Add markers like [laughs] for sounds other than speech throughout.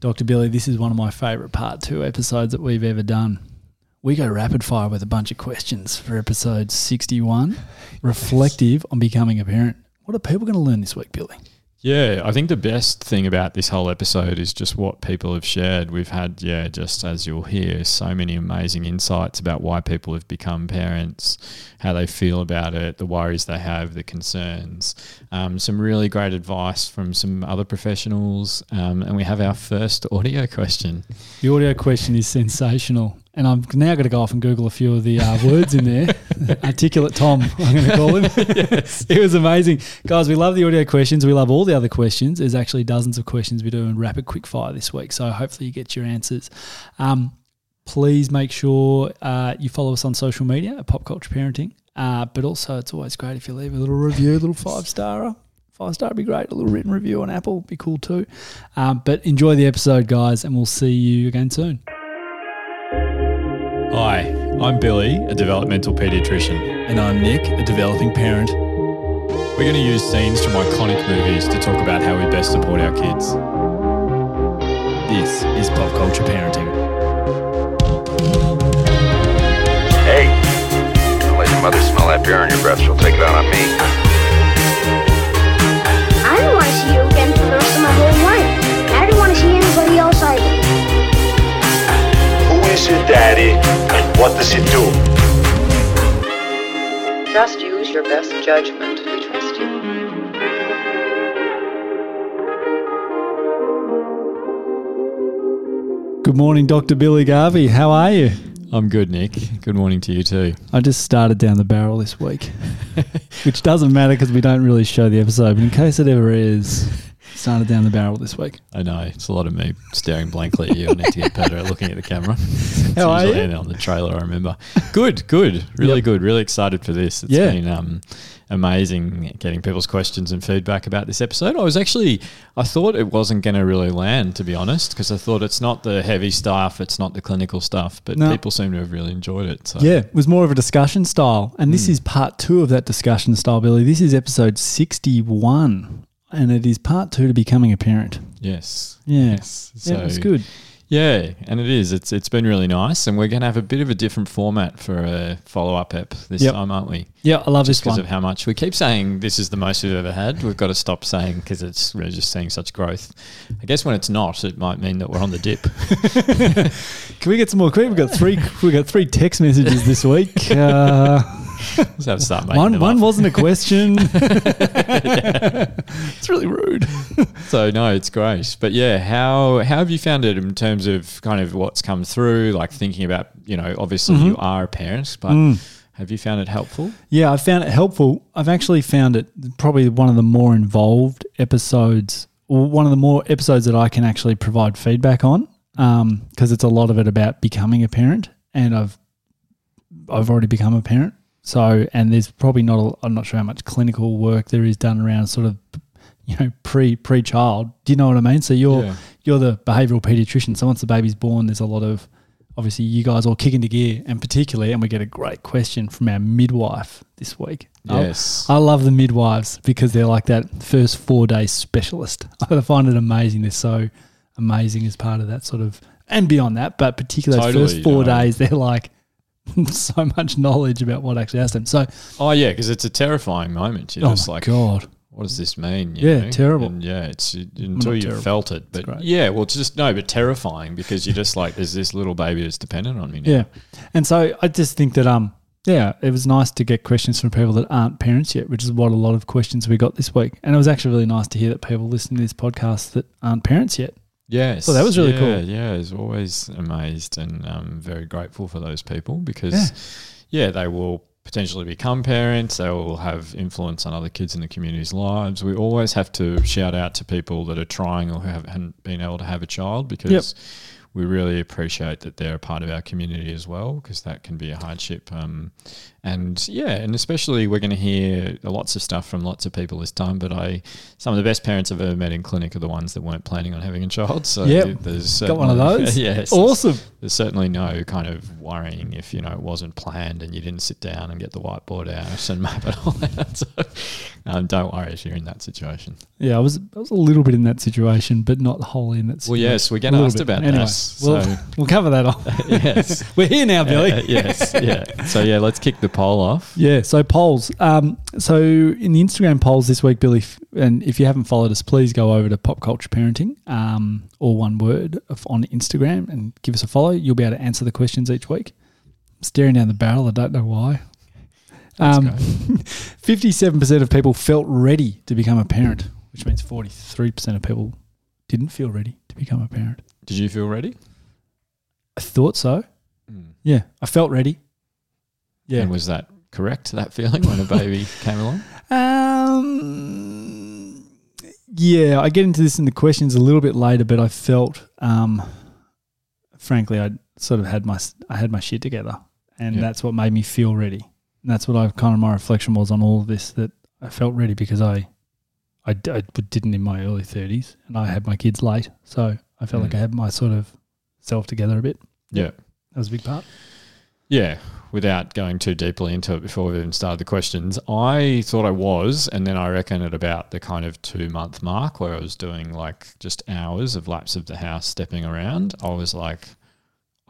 Dr. Billy, this is one of my favourite part two episodes that we've ever done. We go rapid fire with a bunch of questions for episode 61, [laughs] reflective on becoming a parent. What are people going to learn this week, Billy? Yeah, I think the best thing about this whole episode is just what people have shared. We've had, yeah, just as you'll hear, so many amazing insights about why people have become parents, how they feel about it, the worries they have, the concerns. Um, some really great advice from some other professionals. Um, and we have our first audio question. The audio question is sensational. And I'm now going to go off and Google a few of the uh, words in there. [laughs] Articulate Tom, I'm going to call him. [laughs] yes. [laughs] It was amazing. Guys, we love the audio questions. We love all the other questions. There's actually dozens of questions we do in rapid quick fire this week. So hopefully you get your answers. Um, please make sure uh, you follow us on social media at Pop Culture Parenting. Uh, but also, it's always great if you leave a little review, a little five star. Five star would be great. A little written review on Apple would be cool too. Um, but enjoy the episode, guys, and we'll see you again soon. Hi, I'm Billy, a developmental paediatrician. And I'm Nick, a developing parent. We're going to use scenes from iconic movies to talk about how we best support our kids. This is Pop Culture Parenting. Hey, don't let your mother smell that beer on your breath. She'll take it out on me. Is your daddy and what does he do? Just use your best judgment. We trust you. Good morning, Dr. Billy Garvey. How are you? I'm good, Nick. Good morning to you too. I just started down the barrel this week, [laughs] which doesn't matter because we don't really show the episode. But in case it ever is, started down the barrel this week. I know it's a lot of me staring blankly at you. I need to get better at looking at the camera. [laughs] It's How are usually you? on the trailer. I remember. Good, good, really Yep. good. Really excited for this. It's Yeah. been um, amazing getting people's questions and feedback about this episode. I was actually, I thought it wasn't going to really land, to be honest, because I thought it's not the heavy stuff, it's not the clinical stuff, but No. people seem to have really enjoyed it. So. Yeah, it was more of a discussion style. And this is part two of that discussion style, Billy. This is episode 61, and it is part two to becoming a parent. Yes. Yeah. Yes. yeah, it's good. Yeah, and it is. It's it's been really nice, and we're going to have a bit of a different format for a follow up ep this Yep. time, aren't we? Yeah, I love Just this because of how much we keep saying this is the most we've ever had. We've got to stop saying because it's we're just seeing such growth. I guess when it's not, it might mean that we're on the dip. [laughs] Can we get some more quick? We've got three We've got three text messages this week. [laughs] Uh, [laughs] Let's have to start making one one wasn't a question. [laughs] it's really rude. [laughs] So no, it's great. But yeah, how how have you found it in terms of kind of what's come through? Like thinking about you know, obviously Mm-hmm. you are a parent, but Mm. have you found it helpful? Yeah, I found it helpful. I've actually found it probably one of the more involved episodes, or one of the more episodes that I can actually provide feedback on, because it's a lot of it about becoming a parent, and I've I've already become a parent. So, and there's probably not. A, I'm not sure how much clinical work there is done around sort of, you know, pre pre child. Do you know what I mean? So you're Yeah. you're the behavioural paediatrician. So once the baby's born, there's a lot of obviously you guys all kick into gear, and particularly, and we get a great question from our midwife this week. I- Yes. I, love the midwives because they're like that first four day specialist. [laughs] I find it amazing. They're so amazing as part of that sort of, and beyond that, but particularly those first four no. days, they're like [laughs] so much knowledge about what actually has them. So, Oh yeah, because it's a terrifying moment. You're oh just like, god, what does this mean? you Yeah, know? terrible. And yeah, it's until you've terrible. felt it. But yeah, well, it's just no, but terrifying because you're just like, there's this little baby that's dependent on me now. Yeah. And so I just think that um yeah, it was nice to get questions from people that aren't parents yet, which is what a lot of questions we got this week. And it was actually really nice to hear that people listening to this podcast that aren't parents yet. Yes. So that was really yeah, cool. Yeah, I was always amazed and um, very grateful for those people because, yeah. they will potentially become parents. They will have influence on other kids in the community's lives. We always have to shout out to people that are trying or who haven't been able to have a child because we really appreciate that they're a part of our community as well because that can be a hardship. Um, and yeah, and especially we're going to hear lots of stuff from lots of people this time. But I, some of the best parents I've ever met in clinic are the ones that weren't planning on having a child. So Yep. there's Got one of those? [laughs] yes, Awesome. there's certainly no kind of worrying if you know it wasn't planned and you didn't sit down and get the whiteboard out and map it all [laughs] out. So, um, don't worry if you're in that situation. Yeah, I was I was a little bit in that situation, but not wholly in that Well, yes, we get A little asked bit. about anyway, that. We'll, so- [laughs] we'll cover that off. [laughs] yes, [laughs] We're here now, Billy. Uh, yes, yeah. So yeah, let's kick the poll off. Yeah, so polls. Um, so in the Instagram polls this week, Billy, and if you haven't followed us, please go over to Pop Culture Parenting, um, or one word on Instagram, and give us a follow. You'll be able to answer the questions each week. I'm staring down the barrel. I don't know why. Um. Fifty-seven percent of people felt ready to become a parent, which means forty-three percent of people didn't feel ready to become a parent. Did you feel ready? I thought so. Mm. Yeah, I felt ready. Yeah. And was that correct? That feeling when a baby [laughs] came along? Um, yeah, I get into this in the questions a little bit later, but I felt, um, frankly, I sort of had my I had my shit together, and Yeah. that's what made me feel ready. And that's what I kind of my reflection was on all of this that I felt ready because I I didn't in my early thirties, and I had my kids late, so I felt Mm. like I had my sort of self together a bit. Yeah. That was a big part. Yeah, without going too deeply into it before we even started the questions, I thought I was, and then I reckon at about the kind of two month mark where I was doing like just hours of laps of the house stepping around, I was like,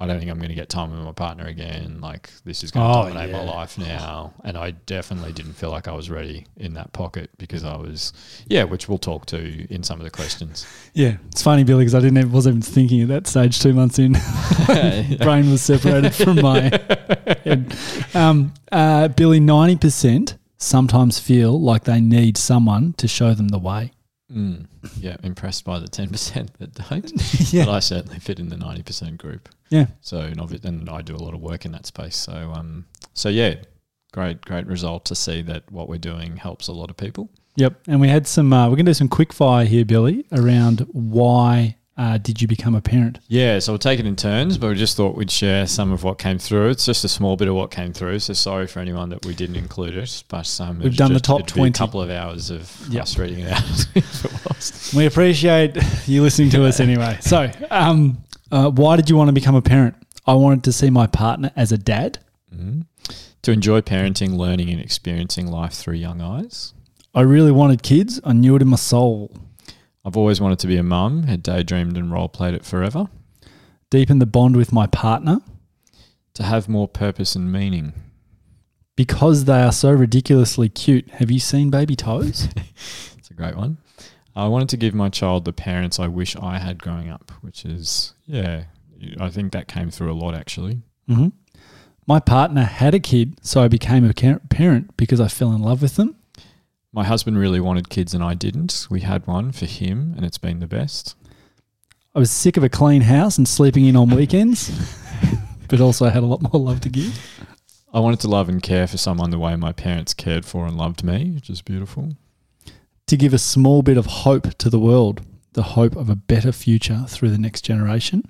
I don't think I'm going to get time with my partner again. Like, this is going to Oh, dominate my life now. And I definitely didn't feel like I was ready in that pocket because I was, yeah, which we'll talk to in some of the questions. [laughs] Yeah, it's funny, Billy, because I didn't even, wasn't even thinking at that stage two months in. [laughs] [laughs] brain was separated from my head. Um, uh, Billy, 90% sometimes feel like they need someone to show them the way. Mm, yeah, impressed by the 10% that don't. [laughs] Yeah. But I certainly fit in the 90% group. Yeah. So, and and I do a lot of work in that space. So, um, so yeah, great, great result to see that what we're doing helps a lot of people. Yep. And we had some, uh, we're going to do some quick fire here, Billy, around why uh, did you become a parent? Yeah, so we'll take it in turns, but we just thought we'd share some of what came through. It's just a small bit of what came through, so sorry for anyone that we didn't include it. But um, We've done the top 20. A couple of hours of Yep. us reading it out. [laughs] if it was. We appreciate [laughs] you listening to us anyway. So, um, uh, why did you want to become a parent? I wanted to see my partner as a dad. Mhm. To enjoy parenting, learning, and experiencing life through young eyes. I really wanted kids. I knew it in my soul. I've always wanted to be a mum, had daydreamed and role played it forever. Deepen the bond with my partner To have more purpose and meaning. because they are so ridiculously cute. Have you seen baby toes? [laughs] It's a great one. I wanted to give my child the parents I wish I had growing up, which is, yeah, I think that came through a lot actually. hmm My partner had a kid, so I became a parent because I fell in love with them. My husband really wanted kids and I didn't. We had one for him and it's been the best. I was sick of a clean house and sleeping in on weekends, [laughs] but also I had a lot more love to give. I wanted to love and care for someone the way my parents cared for and loved me, which is beautiful. To give a small bit of hope to the world, the hope of a better future through the next generation.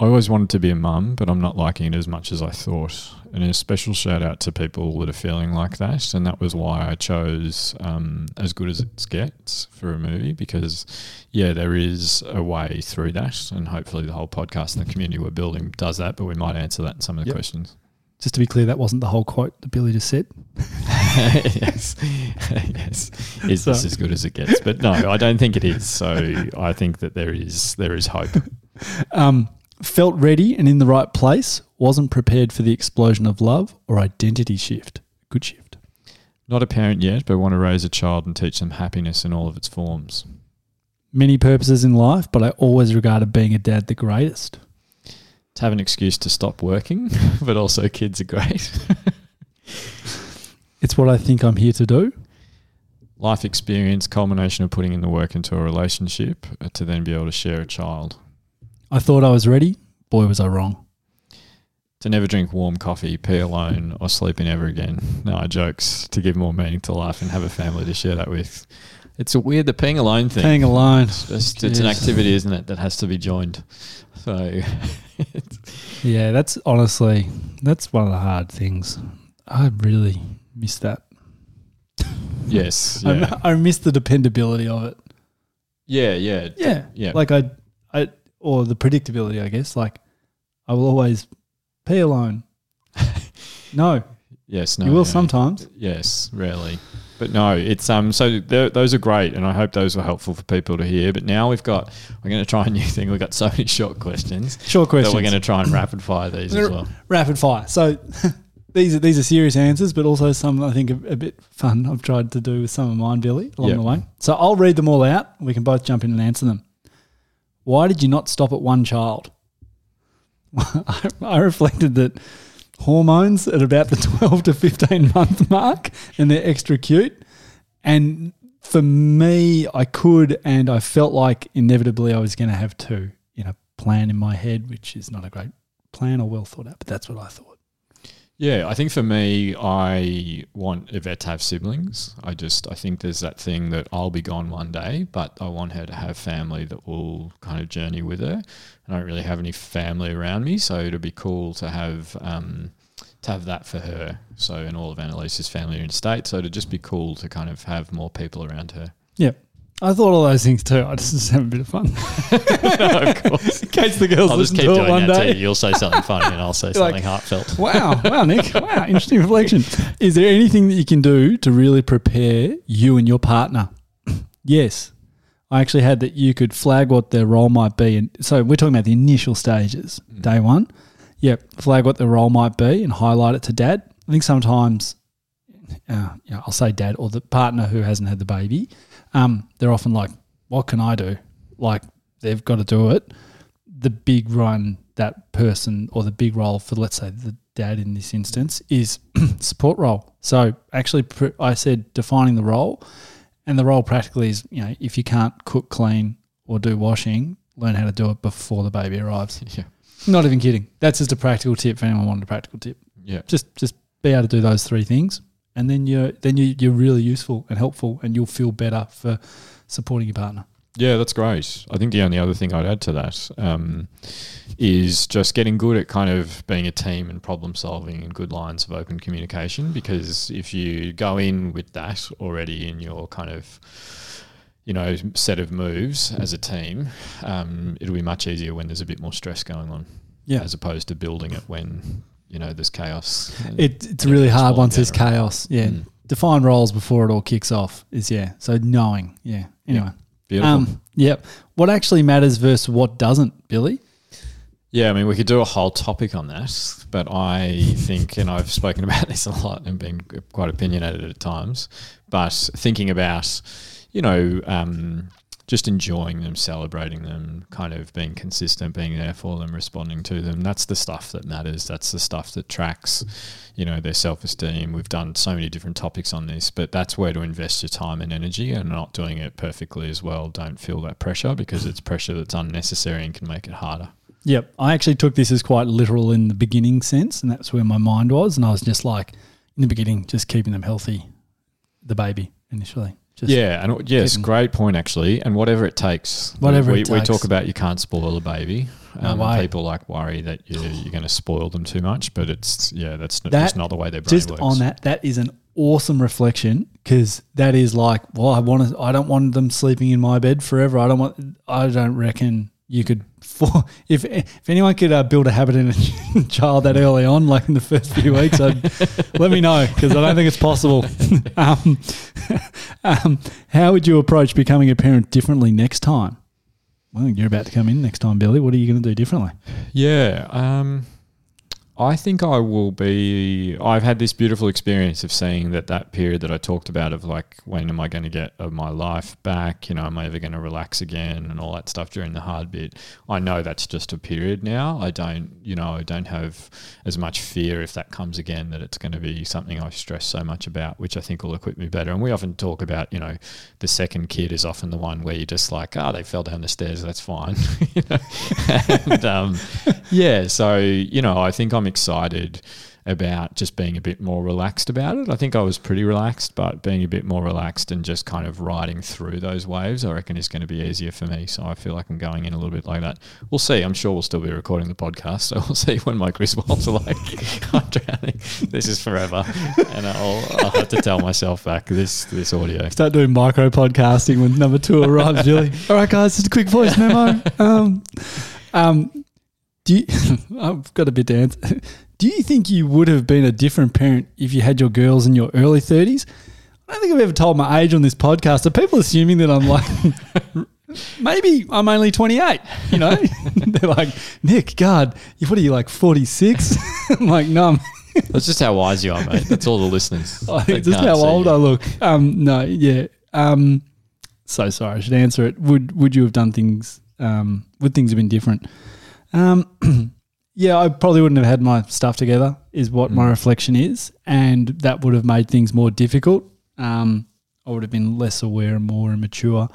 I always wanted to be a mum, but I'm not liking it as much as I thought. And a special shout out to people that are feeling like that. And that was why I chose um, As Good as It Gets for a movie because, yeah, there is a way through that. And hopefully the whole podcast and the community we're building does that. But we might answer that in some of the Yep. questions. Just to be clear, that wasn't the whole quote that Billy just said. [laughs] yes. [laughs] yes. Is this So- as good as it gets? But no, I don't think it is. So I think that there is there is hope. [laughs] Um, felt ready and in the right place, wasn't prepared for the explosion of love or identity shift. Good shift. Not a parent yet, but want to raise a child and teach them happiness in all of its forms. Many purposes in life, but I always regarded being a dad the greatest. to have an excuse to stop working, [laughs] but also kids are great. [laughs] It's what I think I'm here to do. Life experience, culmination of putting in the work into a relationship uh, to then be able to share a child. I thought I was ready. Boy, was I wrong. To never drink warm coffee, pee alone, or sleep in ever again. No, jokes. To give more meaning to life and have a family to share that with. It's a weird, the peeing alone thing. Hang alone. It's, just- it's an activity, isn't it, that has to be joined. So, [laughs] Yeah, that's honestly that's one of the hard things. I really miss that. yes. [laughs] Yeah. I, I miss the dependability of it. Yeah, yeah. Yeah, Yeah. Like I, I or the predictability, I guess. Like I will always pee alone. [laughs] no, Yes, no. you will no. sometimes. Yes, rarely. But no, it's um. So those are great, and I hope those were helpful for people to hear. But now we've got we're going to try a new thing. We've got so many short questions [laughs] Short questions. we're going to try and rapid fire these as well. rapid fire. So [laughs] these are these are serious answers, but also some I think a, a bit fun. I've tried to do with some of mine, Billy, along Yep. the way. So I'll read them all out. We can both jump in and answer them. Why did you not stop at one child? [laughs] I, I reflected that hormones at about the [laughs] 12 to 15 month mark and they're extra cute. And for me, I could, and I felt like inevitably I was going to have two in a plan in my head, which is not a great plan or well thought out, but that's what I thought. Yeah, I think for me, I want Yvette to have siblings. I just, I think there's that thing that I'll be gone one day, but I want her to have family that will kind of journey with her. I don't really have any family around me, so it'd be cool to have um, to have that for her. So, and all of Annalise's family are in state, so it'd just be cool to kind of have more people around her. Yeah. I thought all those things too. I just was having a bit of fun. [laughs] of course. in case the girls I'll just keep to it doing one that day. to you. You'll say something funny, and I'll say [laughs] Like- something heartfelt. [laughs] Wow, wow, Nick. Wow, interesting reflection. Is there anything that you can do to really prepare you and your partner? [clears throat] yes. I actually had that you could flag what their role might be. And so we're talking about the initial stages, day one. Yep. Flag what their role might be and highlight it to dad. I think sometimes, uh, you know, I'll say dad or the partner who hasn't had the baby, um, they're often like, what can I do? Like they've got to do it the big run that person or the big role for let's say the dad in this instance is [clears throat] support role. So actually, pr- I said defining the role, and the role practically is you know if you can't cook, clean, or do washing, learn how to do it before the baby arrives. [laughs] Yeah. Not even kidding. That's just a practical tip for anyone wanting a practical tip. Yeah. Just just be able to do those three things, and then you're then you, you're really useful and helpful, and you'll feel better for supporting your partner. Yeah, that's great. I think the only other thing I'd add to that um, is just getting good at kind of being a team and problem solving and good lines of open communication. Because if you go in with that already in your kind of you know set of moves as a team, um, it'll be much easier when there's a bit more stress going on. Yeah. as opposed to building it when you know there's chaos. [laughs] It, it's Yeah, really it's hard once there's right? chaos. Yeah. Mm. Define roles before it all kicks off is, yeah. So knowing. Yeah. Anyway. Beautiful. Um, yep. What actually matters versus what doesn't, Billy? Yeah, I mean, we could do a whole topic on that, but I think, and I've spoken [laughs] about this a lot and been quite opinionated at times, but thinking about, you know, um, just enjoying them, celebrating them, kind of being consistent, being there for them, responding to them. That's the stuff that matters. That's the stuff that tracks, you know, their self esteem. We've done so many different topics on this, but that's where to invest your time and energy and not doing it perfectly as well. Don't feel that pressure because it's pressure that's unnecessary and can make it harder. Yep. I actually took this as quite literal in the beginning sense, and that's where my mind was. And I was just like, in the beginning, just keeping them healthy, the baby initially. Just, yeah, and yes, great point actually. And whatever it takes, Whatever we, we talk about, you can't spoil a baby. No Um, people like worry that you're, you're going to spoil them too much, but it's yeah, that's That- just not the way their brain Just works. on that, that is an awesome reflection because that is like, well, I want to, I don't want them sleeping in my bed forever. I don't want, I don't reckon you could, for, [laughs] if if anyone could uh, build a habit in a [laughs] child that early on, like in the first few [laughs] weeks, I'd, let me know because I don't think it's possible. um, um, how would you approach becoming a parent differently next time? Well, you're about to come in next time, Billy. What are you going to do differently? Yeah. Um, I think I will be. I've had this beautiful experience of seeing that that period that I talked about of like, when am I going to get of my life back? You know, am I ever going to relax again and all that stuff during the hard bit? I know that's just a period now. I don't, you know, I don't have as much fear if that comes again that it's going to be something I stress so much about, which I think will equip me better. And we often talk about, you know, the second kid is often the one where you're just like, oh, they fell down the stairs, that's fine. [laughs] [laughs] And, um, yeah, so you know, I think I'm excited about just being a bit more relaxed about it. I think I was pretty relaxed, but being a bit more relaxed and just kind of riding through those waves, I reckon is going to be easier for me. So I feel like I'm going in a little bit like that. We'll see. I'm sure we'll still be recording the podcast, so [laughs] we'll see when my Griswolds are like, [laughs] I'm drowning. This is forever, and I'll, I'll have to tell myself back this this audio. Start doing micro podcasting when number two arrives, Julie. [laughs] All right, guys, just a quick voice memo. Um, um, Do you, [laughs] I've got a bit to answer. [laughs] Do you think you would have been a different parent if you had your girls in your early 30s? I don't think I've ever told my age on this podcast. Are people assuming that I'm like, [laughs] maybe I'm only 28? You know, they're like, Nick, God, what are you like 46? I'm like, no, I'm That's just how wise you are, mate. That's all the listeners. I think just how old you. I look. Um, no, yeah. Um, so sorry, I should answer it. Would Would you have done things? Um, would things have been different? Um, [clears throat] yeah, I probably wouldn't have had my stuff together. Is what my Mm. reflection is, and that would have made things more difficult. Um, I would have been less aware and more immature,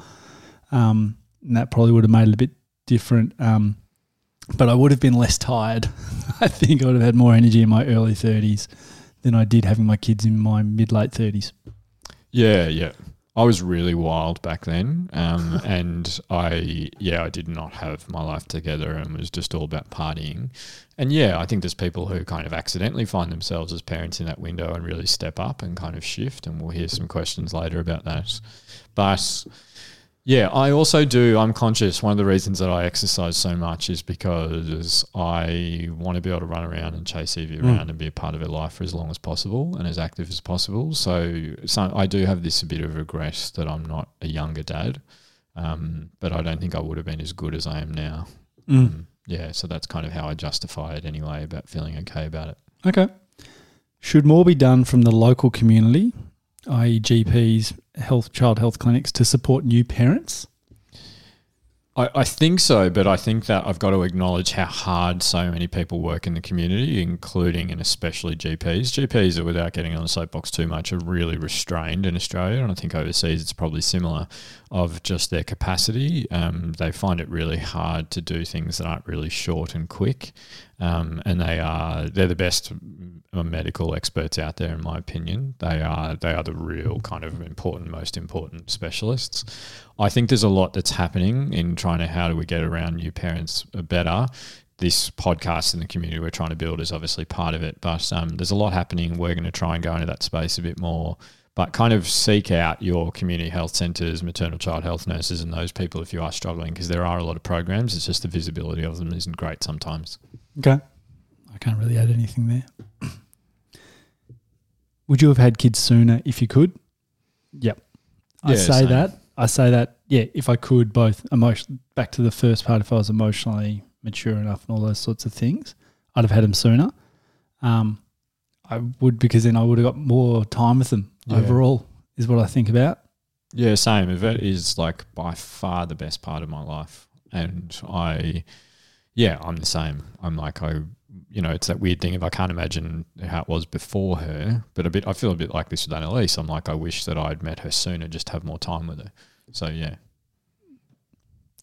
um, and that probably would have made it a bit different. Um, but I would have been less tired. [laughs] I think I would have had more energy in my early thirties than I did having my kids in my mid late thirties. Yeah, yeah. I was really wild back then, um, [laughs] and I yeah I did not have my life together and was just all about partying. And yeah, I think there's people who kind of accidentally find themselves as parents in that window and really step up and kind of shift. And we'll hear some questions later about that. But yeah, I also do. I'm conscious. One of the reasons that I exercise so much is because I want to be able to run around and chase Evie Mm. around and be a part of her life for as long as possible and as active as possible. So, so I do have this a bit of regret that I'm not a younger dad, um, but I don't think I would have been as good as I am now. Mm. Um, yeah, so that's kind of how I justify it anyway about feeling okay about it. Okay. Should more be done from the local community, i.e., GPs, health, child health clinics, to support new parents? I, I think so, but I think that I've got to acknowledge how hard so many people work in the community, including and especially GPs. GPs are, without getting on the soapbox too much, are really restrained in Australia, and I think overseas it's probably similar of just their capacity. Um, they find it really hard to do things that aren't really short and quick, um, and they are they're the best medical experts out there, in my opinion. They are they are the real kind of important, most important specialists. I think there's a lot that's happening in trying to how do we get around new parents better. This podcast and the community we're trying to build is obviously part of it, but um, there's a lot happening. We're going to try and go into that space a bit more, but kind of seek out your community health centres, maternal child health nurses, and those people if you are struggling, because there are a lot of programs. It's just the visibility of them isn't great sometimes. Okay. I can't really add anything there. [clears throat] Would you have had kids sooner if you could? Yep. I Yeah, say same. that. I say that, yeah, if I could, both emotion back to the first part, if I was emotionally mature enough and all those sorts of things, I'd have had them sooner. Um, I would because then I would have got more time with them Yeah. overall, is what I think about. Yeah, same. Yvette is like by far the best part of my life. And I, yeah, I'm the same. I'm like, I, you know, it's that weird thing if I can't imagine how it was before her, but a bit, I feel a bit like this with Annalise. I'm like, I wish that I'd met her sooner, just have more time with her. So, yeah.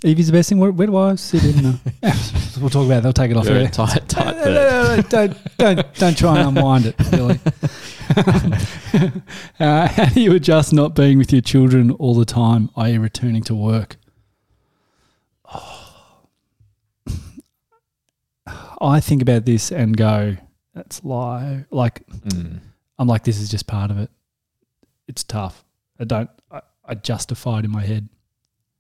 Evie's the best thing. Where, where do I sit in? The, [laughs] [laughs] we'll talk about it. They'll take it off there. tight, tight [laughs] No, no, no, no, don't, don't, don't try and unwind it, Billy. uh, how do you adjust not being with your children all the time, i.e., returning to work? I think about this and go, that's lie. Like, Mm. I'm like, this is just part of it. It's tough. I don't, I, I justify it in my head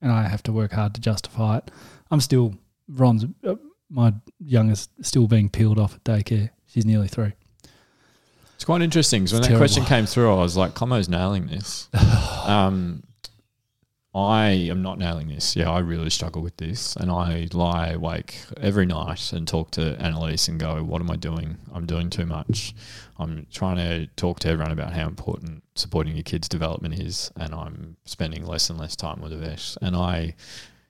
and I have to work hard to justify it. I'm still, Ron's, uh, my youngest, still being peeled off at daycare. She's nearly three. It's quite interesting. So when It's that question came through, I was like, Como's nailing this. [sighs] um, I am not nailing this. Yeah, I really struggle with this. And I lie awake every night and talk to Annalise and go, What am I doing? I'm doing too much. I'm trying to talk to everyone about how important supporting your kids' development is. And I'm spending less and less time with the vet. And I,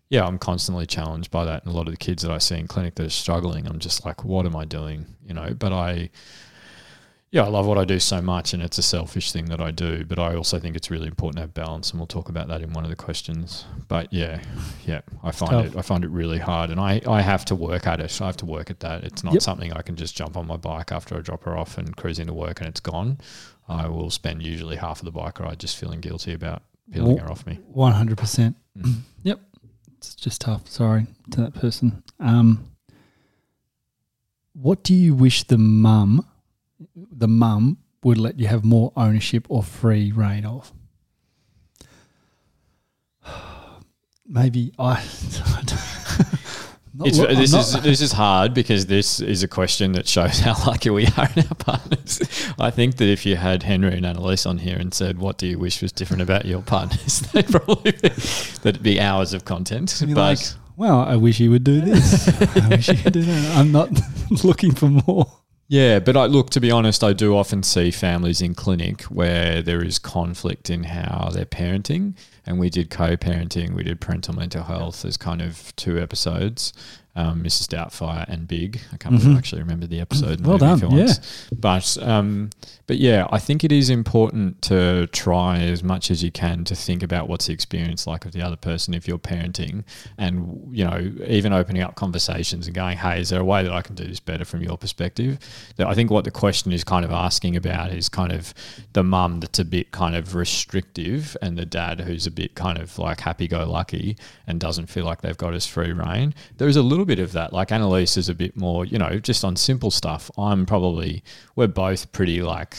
yeah, I'm constantly challenged by that. And a lot of the kids that I see in clinic that are struggling, I'm just like, What am I doing? You know, but I, yeah, I love what I do so much, and it's a selfish thing that I do. But I also think it's really important to have balance, and we'll talk about that in one of the questions. But yeah, yeah, I find tough. it I find it really hard, and I, I have to work at it. I have to work at that. It's not Yep. something I can just jump on my bike after I drop her off and cruise into work and it's gone. I will spend usually half of the bike ride just feeling guilty about peeling Well- her off me. 100%. Mm. [clears throat] Yep. It's just tough. Sorry to that person. Um, what do you wish the mum, the mum, would let you have more ownership or free reign of? [sighs] Maybe I, [laughs] Not It's, lo- this is this is hard because this is a question that shows how [laughs] lucky we are in our partners. I think that if you had Henry and Annalise on here and said, "What do you wish was different about your partners?" [laughs] they'd probably be, that'd be hours of content. But like, well, I wish he would do this. I wish he could do that. I'm not looking for more. Yeah, but I look to be honest, I do often see families in clinic where there is conflict in how they're parenting, and we did co-parenting, we did parental mental health as kind of two episodes, um, Mrs. Doubtfire and Big. I can't I actually remember the episode. Mm-hmm. Well done, for once. But um, but yeah, I think it is important to try as much as you can to think about what's the experience like of the other person if you're parenting, and you know even opening up conversations and going, hey, is there a way that I can do this better from your perspective? That I think what the question is kind of asking about is kind of the mum that's a bit kind of restrictive and the dad who's a bit kind of like happy go lucky and doesn't feel like they've got as free reign. There is a little bit of that. Like Annalise is a bit more, you know, just on simple stuff. I'm probably we're both pretty like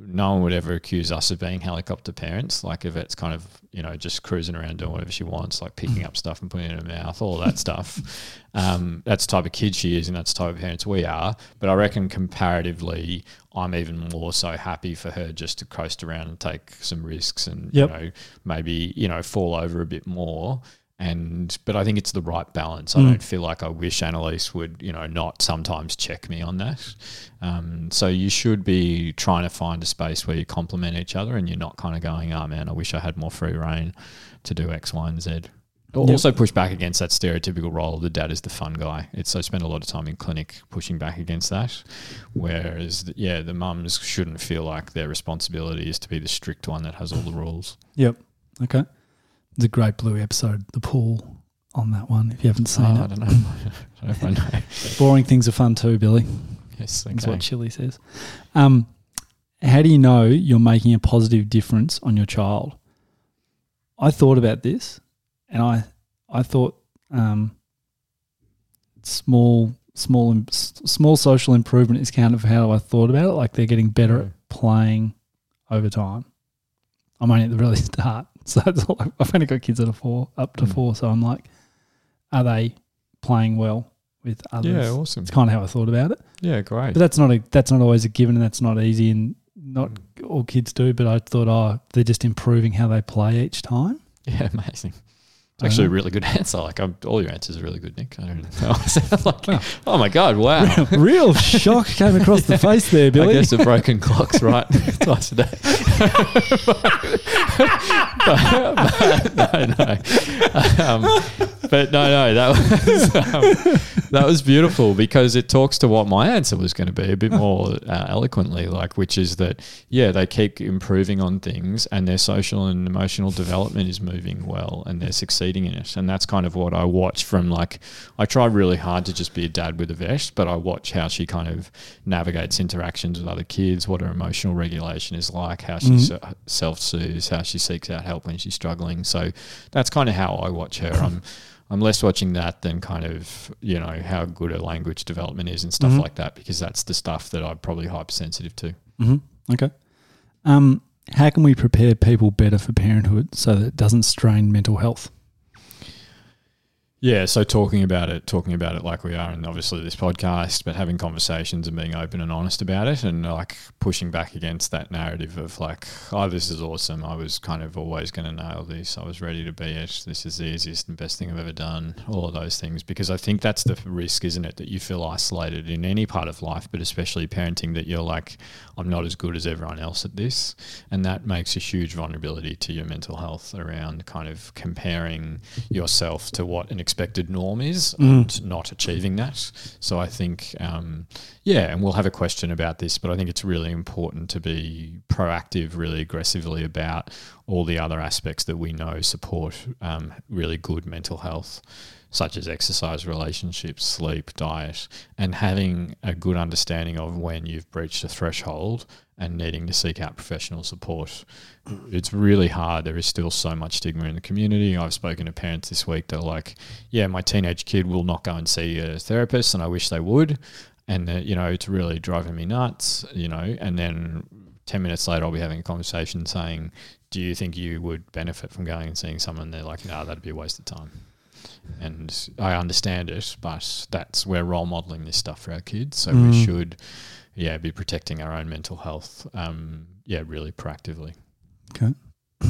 no one would ever accuse us of being helicopter parents. Like if it's kind of, you know, just cruising around doing whatever she wants, like picking up stuff and putting it in her mouth, all that stuff. [laughs] Um, that's the type of kid she is and that's the type of parents we are. But I reckon comparatively, I'm even more so happy for her just to coast around and take some risks and, Yep. you know, maybe, you know, fall over a bit more. And but I think it's the right balance. I don't feel like I wish Annalise would, you know, not sometimes check me on that. Um, so you should be trying to find a space where you complement each other, and you're not kind of going, "Oh man, I wish I had more free reign to do X, Y, and Z." Also, push back against that stereotypical role of the dad is the fun guy. It's I spend a lot of time in clinic pushing back against that. Whereas, yeah, the mums shouldn't feel like their responsibility is to be the strict one that has all the rules. Yep. Okay. It's a great Bluey episode. The pool on that one. If you haven't seen Oh, I it, don't know. I don't know [laughs] I know. boring things are fun too, Billy. Yes, That's what Chilli says. Um, how do you know you're making a positive difference on your child? I thought about this, and I I thought um, small small small social improvement is counted for how I thought about it. Like they're getting better at playing over time. I'm only at the really [laughs] start, [laughs] so that's all. I've- I've only got kids that are four up to Mm. four, so I'm like, are they playing well with others? Yeah, awesome. It's kind of how I thought about it. Yeah, great. But that's not a that's not always a given, and that's not easy, and not all kids do. But I thought, oh, they're just improving how they play each time. [laughs] Yeah, amazing. It's actually a really good [laughs] answer. Like, I'm, all your answers are really good, Nick. I don't know. [laughs] Like, oh my god, wow. Real shock came across the face there, Billy. [laughs] I guess a broken clock's right twice a day. but, no, no. Um, but no, no, that was um, that was beautiful because it talks to what my answer was going to be a bit more uh, eloquently, like which is that yeah, they keep improving on things and their social and emotional development is moving well and they're succeeding in it, and that's kind of what I watch from like I try really hard to just be a dad with a vest, but I watch how she kind of navigates interactions with other kids, what her emotional regulation is like, how she se- self soothes, how she seeks out help when she's struggling. So that's kind of how I watch her. I'm I'm less watching that than kind of you know how good her language development is and stuff like that because that's the stuff that I'm probably hypersensitive to. Mm-hmm. Okay. Um, how can we prepare people better for parenthood so that it doesn't strain mental health? Yeah, so talking about it, talking about it like we are, and obviously this podcast, but having conversations and being open and honest about it, and like pushing back against that narrative of like, oh, this is awesome. I was kind of always going to nail this. I was ready to be it. This is the easiest and best thing I've ever done. All of those things, because I think that's the risk, isn't it? That you feel isolated in any part of life, but especially parenting. That you're like, I'm not as good as everyone else at this, and that makes a huge vulnerability to your mental health around kind of comparing yourself to what an expected norm is and not achieving that. So I think, um, yeah, and we'll have a question about this, but I think it's really important to be proactive, really aggressively about all the other aspects that we know support um, really good mental health such as exercise, relationships, sleep, diet, and having a good understanding of when you've breached a threshold and needing to seek out professional support. It's really hard. There is still so much stigma in the community. I've spoken to parents this week that are like, yeah, my teenage kid will not go and see a therapist, and I wish they would. And, uh, you know, it's really driving me nuts, you know, and then 10 minutes later, I'll be having a conversation saying, do you think you would benefit from going and seeing someone? They're like, no, that'd be a waste of time. And I understand it, but that's we're role modeling this stuff for our kids, so Mm. we should, yeah, be protecting our own mental health, um, yeah, really proactively. Okay. [clears throat]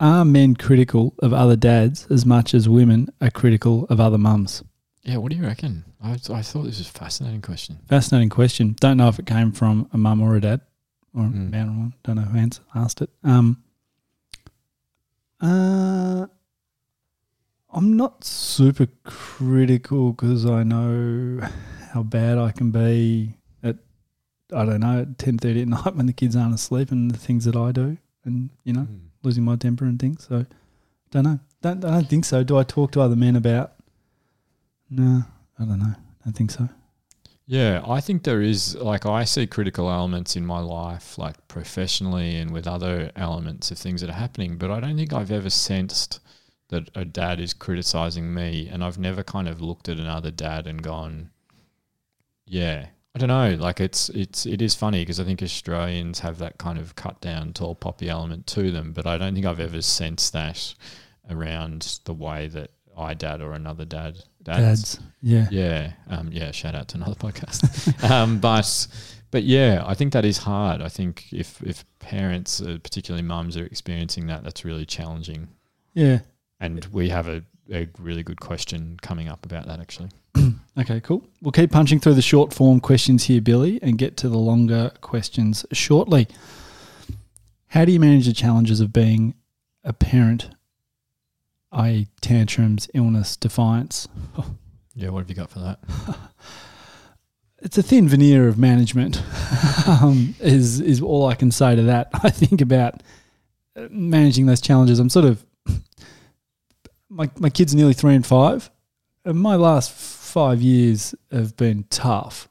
Are men critical of other dads as much as women are critical of other mums? Yeah, what do you reckon? I, I thought this was a fascinating question. Fascinating question. Don't know if it came from a mum or a dad or a Mm. man or one. Don't know who asked it. Um, uh, I'm not super critical because I know how bad I can be at I don't know at ten thirty at [laughs] night when the kids aren't asleep and the things that I do and you know hmm. losing my temper and things. So don't know. Don't I don't think so. Do I talk to other men about? No, I don't know. I don't think so. Yeah, I think there is like I see critical elements in my life, like professionally and with other elements of things that are happening, but I don't think I've ever sensed that a dad is criticizing me, and I've never kind of looked at another dad and gone, yeah, I don't know. Like it's it's it is funny because I think Australians have that kind of cut down, tall poppy element to them, but I don't think I've ever sensed that around the way that I dad or another dad Dads. Yeah. yeah, um, yeah. Shout out to another podcast. [laughs] um, but but yeah, I think that is hard. I think if if parents, uh, particularly mums, are experiencing that, that's really challenging. Yeah. And we have a, a really good question coming up about that actually. [clears throat] Okay, cool. We'll keep punching through the short form questions here, Billy, and get to the longer questions shortly. How do you manage the challenges of being a parent, i.e., tantrums, illness, defiance? [laughs] Yeah, what have you got for that? [laughs] It's a thin veneer of management, [laughs] um, is is all I can say to that. I think about uh, managing those challenges. I'm sort of my my kids are nearly three and five. And my last five years have been tough,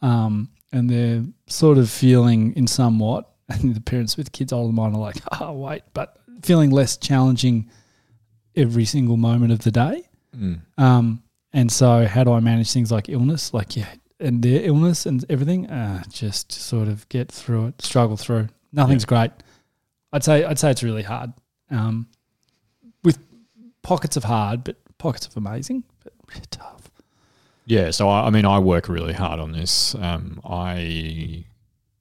um, and they're sort of feeling in somewhat. [laughs] And the parents with kids older than mine are like, [laughs] "Oh, wait," but feeling less challenging every single moment of the day. Mm. Um, and so, how do I manage things like illness, like yeah, and their illness and everything? Uh, just sort of get through it, struggle through. Nothing's great. I'd say I'd say it's really hard. Um, pockets of hard, but pockets of amazing, but really [laughs] tough. Yeah, so I, I mean, I work really hard on this. Um, I,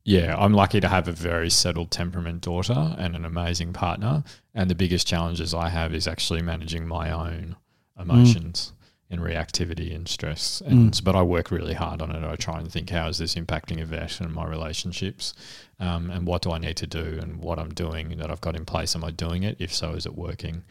yeah, I'm lucky to have a very settled temperament daughter and an amazing partner. And the biggest challenges I have is actually managing my own emotions and reactivity and stress. And but I work really hard on it. I try and think how is this impacting Yvette and my relationships, um, and what do I need to do, and what I'm doing that I've got in place. Am I doing it? If so, is it working?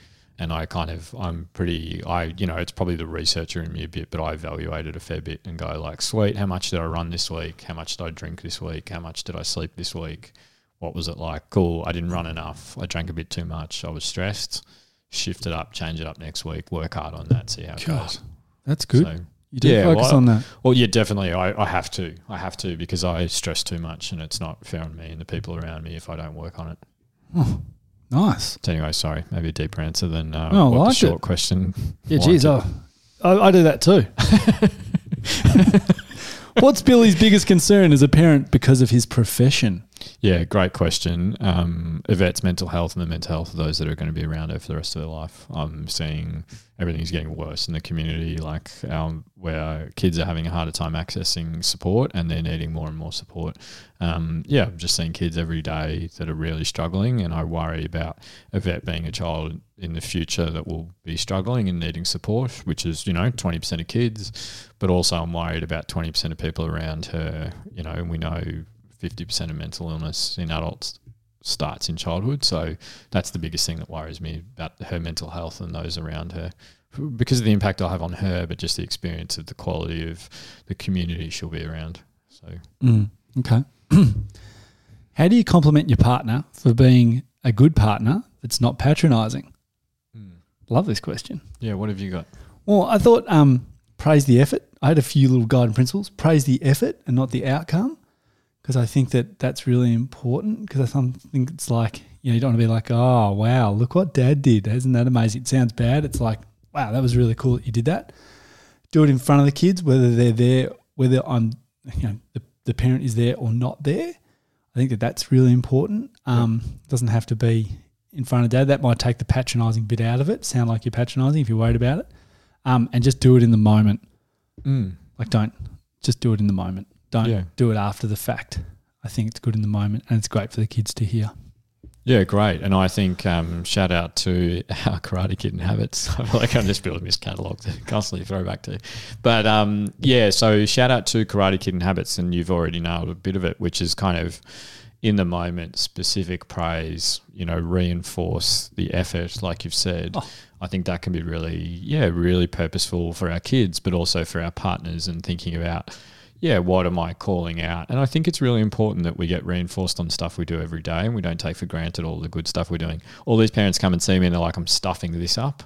And I kind of I'm pretty I you know it's probably the researcher in me a bit, but I evaluate it a fair bit and go like, sweet, how much did I run this week? How much did I drink this week? How much did I sleep this week? What was it like? Cool, I didn't run enough. I drank a bit too much. I was stressed. Shift it up, change it up next week. Work hard on that. See how it God, goes. That's good. So, you do yeah, focus well, on that. well, yeah, definitely. I, I have to. I have to because I stress too much, and it's not fair on me and the people around me if I don't work on it. Oh. Nice. So anyway, sorry, maybe a deeper answer than uh, what the short it. question. Yeah, geez, I, I, I do that too. [laughs] What's Billy's biggest concern as a parent because of his profession? Yeah, great question. Um, Yvette's mental health and the mental health of those that are going to be around her for the rest of their life. I'm seeing everything's getting worse in the community, like um, where kids are having a harder time accessing support and they're needing more and more support. Um, yeah, I'm just seeing kids every day that are really struggling, and I worry about Yvette being a child in the future that will be struggling and needing support, which is, you know, 20% of kids. But also, I'm worried about 20% of people around her, you know, and we know 50% of mental illness in adults starts in childhood. So that's the biggest thing that worries me about her mental health and those around her because of the impact I have on her, but just the experience of the quality of the community she'll be around. So, Mm, okay. [clears throat] How do you compliment your partner for being a good partner that's not patronizing? Love this question. yeah, what have you got? Well, I thought um, praise the effort. I had a few little guiding principles. Praise the effort and not the outcome, because I think that that's really important. Because I think it's like you know you don't want to be like, oh wow, look what Dad did. Isn't that amazing? It sounds bad. It's like wow, that was really cool that you did that. Do it in front of the kids, whether they're there, whether I'm, you know, the, the parent is there or not there. I think that that's really important. Um, Doesn't have to be in front of dad. That might take the patronising bit out of it. Sound like you're patronising if you're worried about it. Um, and just do it in the moment. Mm. Like, don't just do it in the moment. Don't Yeah. do it after the fact. I think it's good in the moment, and it's great for the kids to hear. Yeah, great. And I think um, shout out to [laughs] our Karate Kid and Habits. I feel like I'm just building this catalogue to constantly throw back to. But um, yeah, so shout out to Karate Kid and Habits, and you've already nailed a bit of it, which is kind of in the moment, specific praise, you know, reinforce the effort, like you've said. Oh. I think that can be really, yeah, really purposeful for our kids, but also for our partners and thinking about, yeah, what am I calling out? And I think it's really important that we get reinforced on stuff we do every day and we don't take for granted all the good stuff we're doing. All these parents come and see me and they're like, I'm stuffing this up.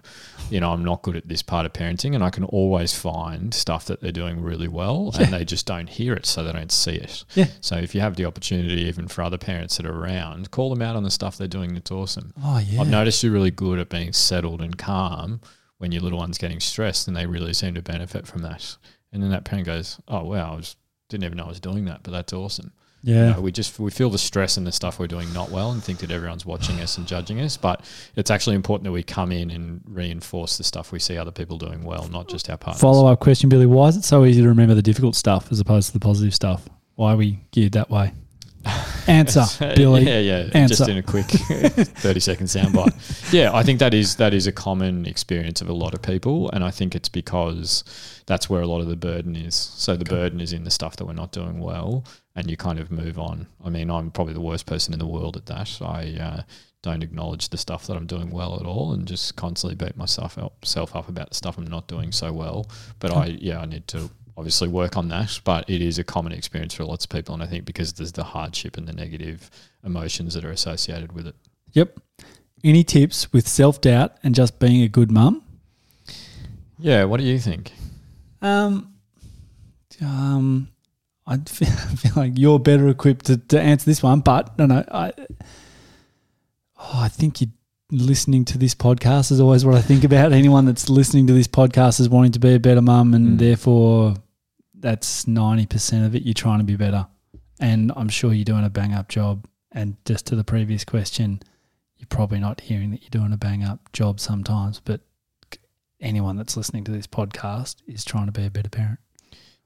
You know, I'm not good at this part of parenting. And I can always find stuff that they're doing really well and they just don't hear it, so they don't see it. Yeah. So if you have the opportunity, even for other parents that are around, call them out on the stuff they're doing that's awesome. Oh yeah. I've noticed you're really good at being settled and calm when your little one's getting stressed, and they really seem to benefit from that. And then that parent goes, "Oh wow, I just didn't even know I was doing that, but that's awesome." You Yeah. know, we just we feel the stress and the stuff we're doing not well, and think that everyone's watching us and judging us. But it's actually important that we come in and reinforce the stuff we see other people doing well, not just our partners. Follow up question, Billy. Why is it so easy to remember the difficult stuff as opposed to the positive stuff? Why are we geared that way? [laughs] Answer, [laughs] Billy. yeah, yeah. Answer. Just in a quick [laughs] thirty second soundbite. yeah, I think that is that is a common experience of a lot of people, and I think it's because that's where a lot of the burden is. So the burden is in the stuff that we're not doing well, and you kind of move on. I mean, I'm probably the worst person in the world at that. I uh, don't acknowledge the stuff that I'm doing well at all, and just constantly beat myself up, self up about the stuff I'm not doing so well. But I, yeah, I need to obviously work on that. But it is a common experience for lots of people, and I think because there's the hardship and the negative emotions that are associated with it. Yep. Any tips with self doubt and just being a good mum? Yeah, what do you think? Um, um, I [laughs] feel, I feel like you're better equipped to, to answer this one, but no, no. I, oh, I think you listening to this podcast is always what I think about. Anyone that's listening to this podcast is wanting to be a better mum, and Mm. therefore that's ninety percent of it. You're trying to be better, and I'm sure you're doing a bang up job. And just to the previous question, you're probably not hearing that you're doing a bang up job sometimes, but anyone that's listening to this podcast is trying to be a better parent.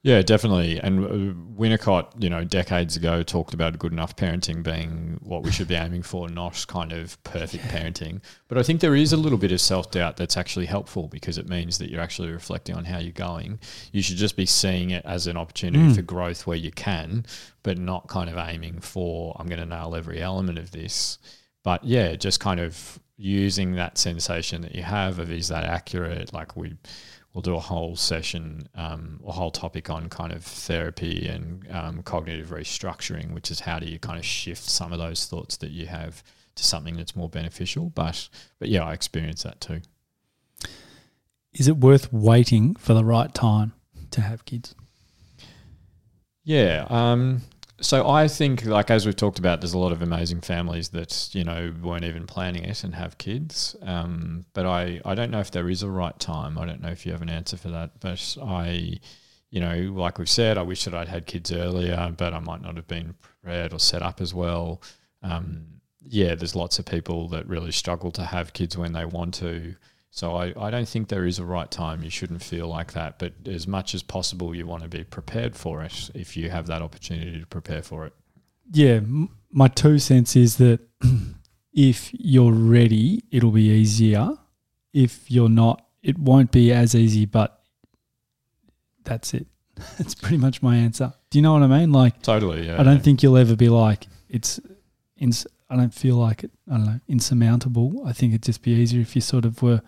Yeah, definitely. And uh, Winnicott, you know, decades ago talked about good enough parenting being what we should be aiming for, not kind of perfect parenting. But I think there is a little bit of self doubt that's actually helpful because it means that you're actually reflecting on how you're going. You should just be seeing it as an opportunity Mm. for growth where you can, but not kind of aiming for, I'm going to nail every element of this. But yeah, just kind of using that sensation that you have of is that accurate? Like we, we'll do a whole session, um, a whole topic on kind of therapy and um, cognitive restructuring, which is how do you kind of shift some of those thoughts that you have to something that's more beneficial. But but yeah, I experience that too. Is it worth waiting for the right time to have kids? Yeah. Um, so I think, like as we've talked about, there's a lot of amazing families that you know weren't even planning it and have kids. Um, but I, I don't know if there is a right time. I don't know if you have an answer for that. But I, you know, like we've said, I wish that I'd had kids earlier, but I might not have been prepared or set up as well. Um, yeah, there's lots of people that really struggle to have kids when they want to. So I, I don't think there is a right time. You shouldn't feel like that. But as much as possible, you want to be prepared for it if you have that opportunity to prepare for it. Yeah, m- my two cents is that [clears throat] if you're ready, it'll be easier. If you're not, it won't be as easy, but that's it. [laughs] That's pretty much my answer. Do you know what I mean? Like, Totally. Yeah. I don't think you'll ever be like, it's, ins- I don't feel like it, I don't know, insurmountable. I think it'd just be easier if you sort of were,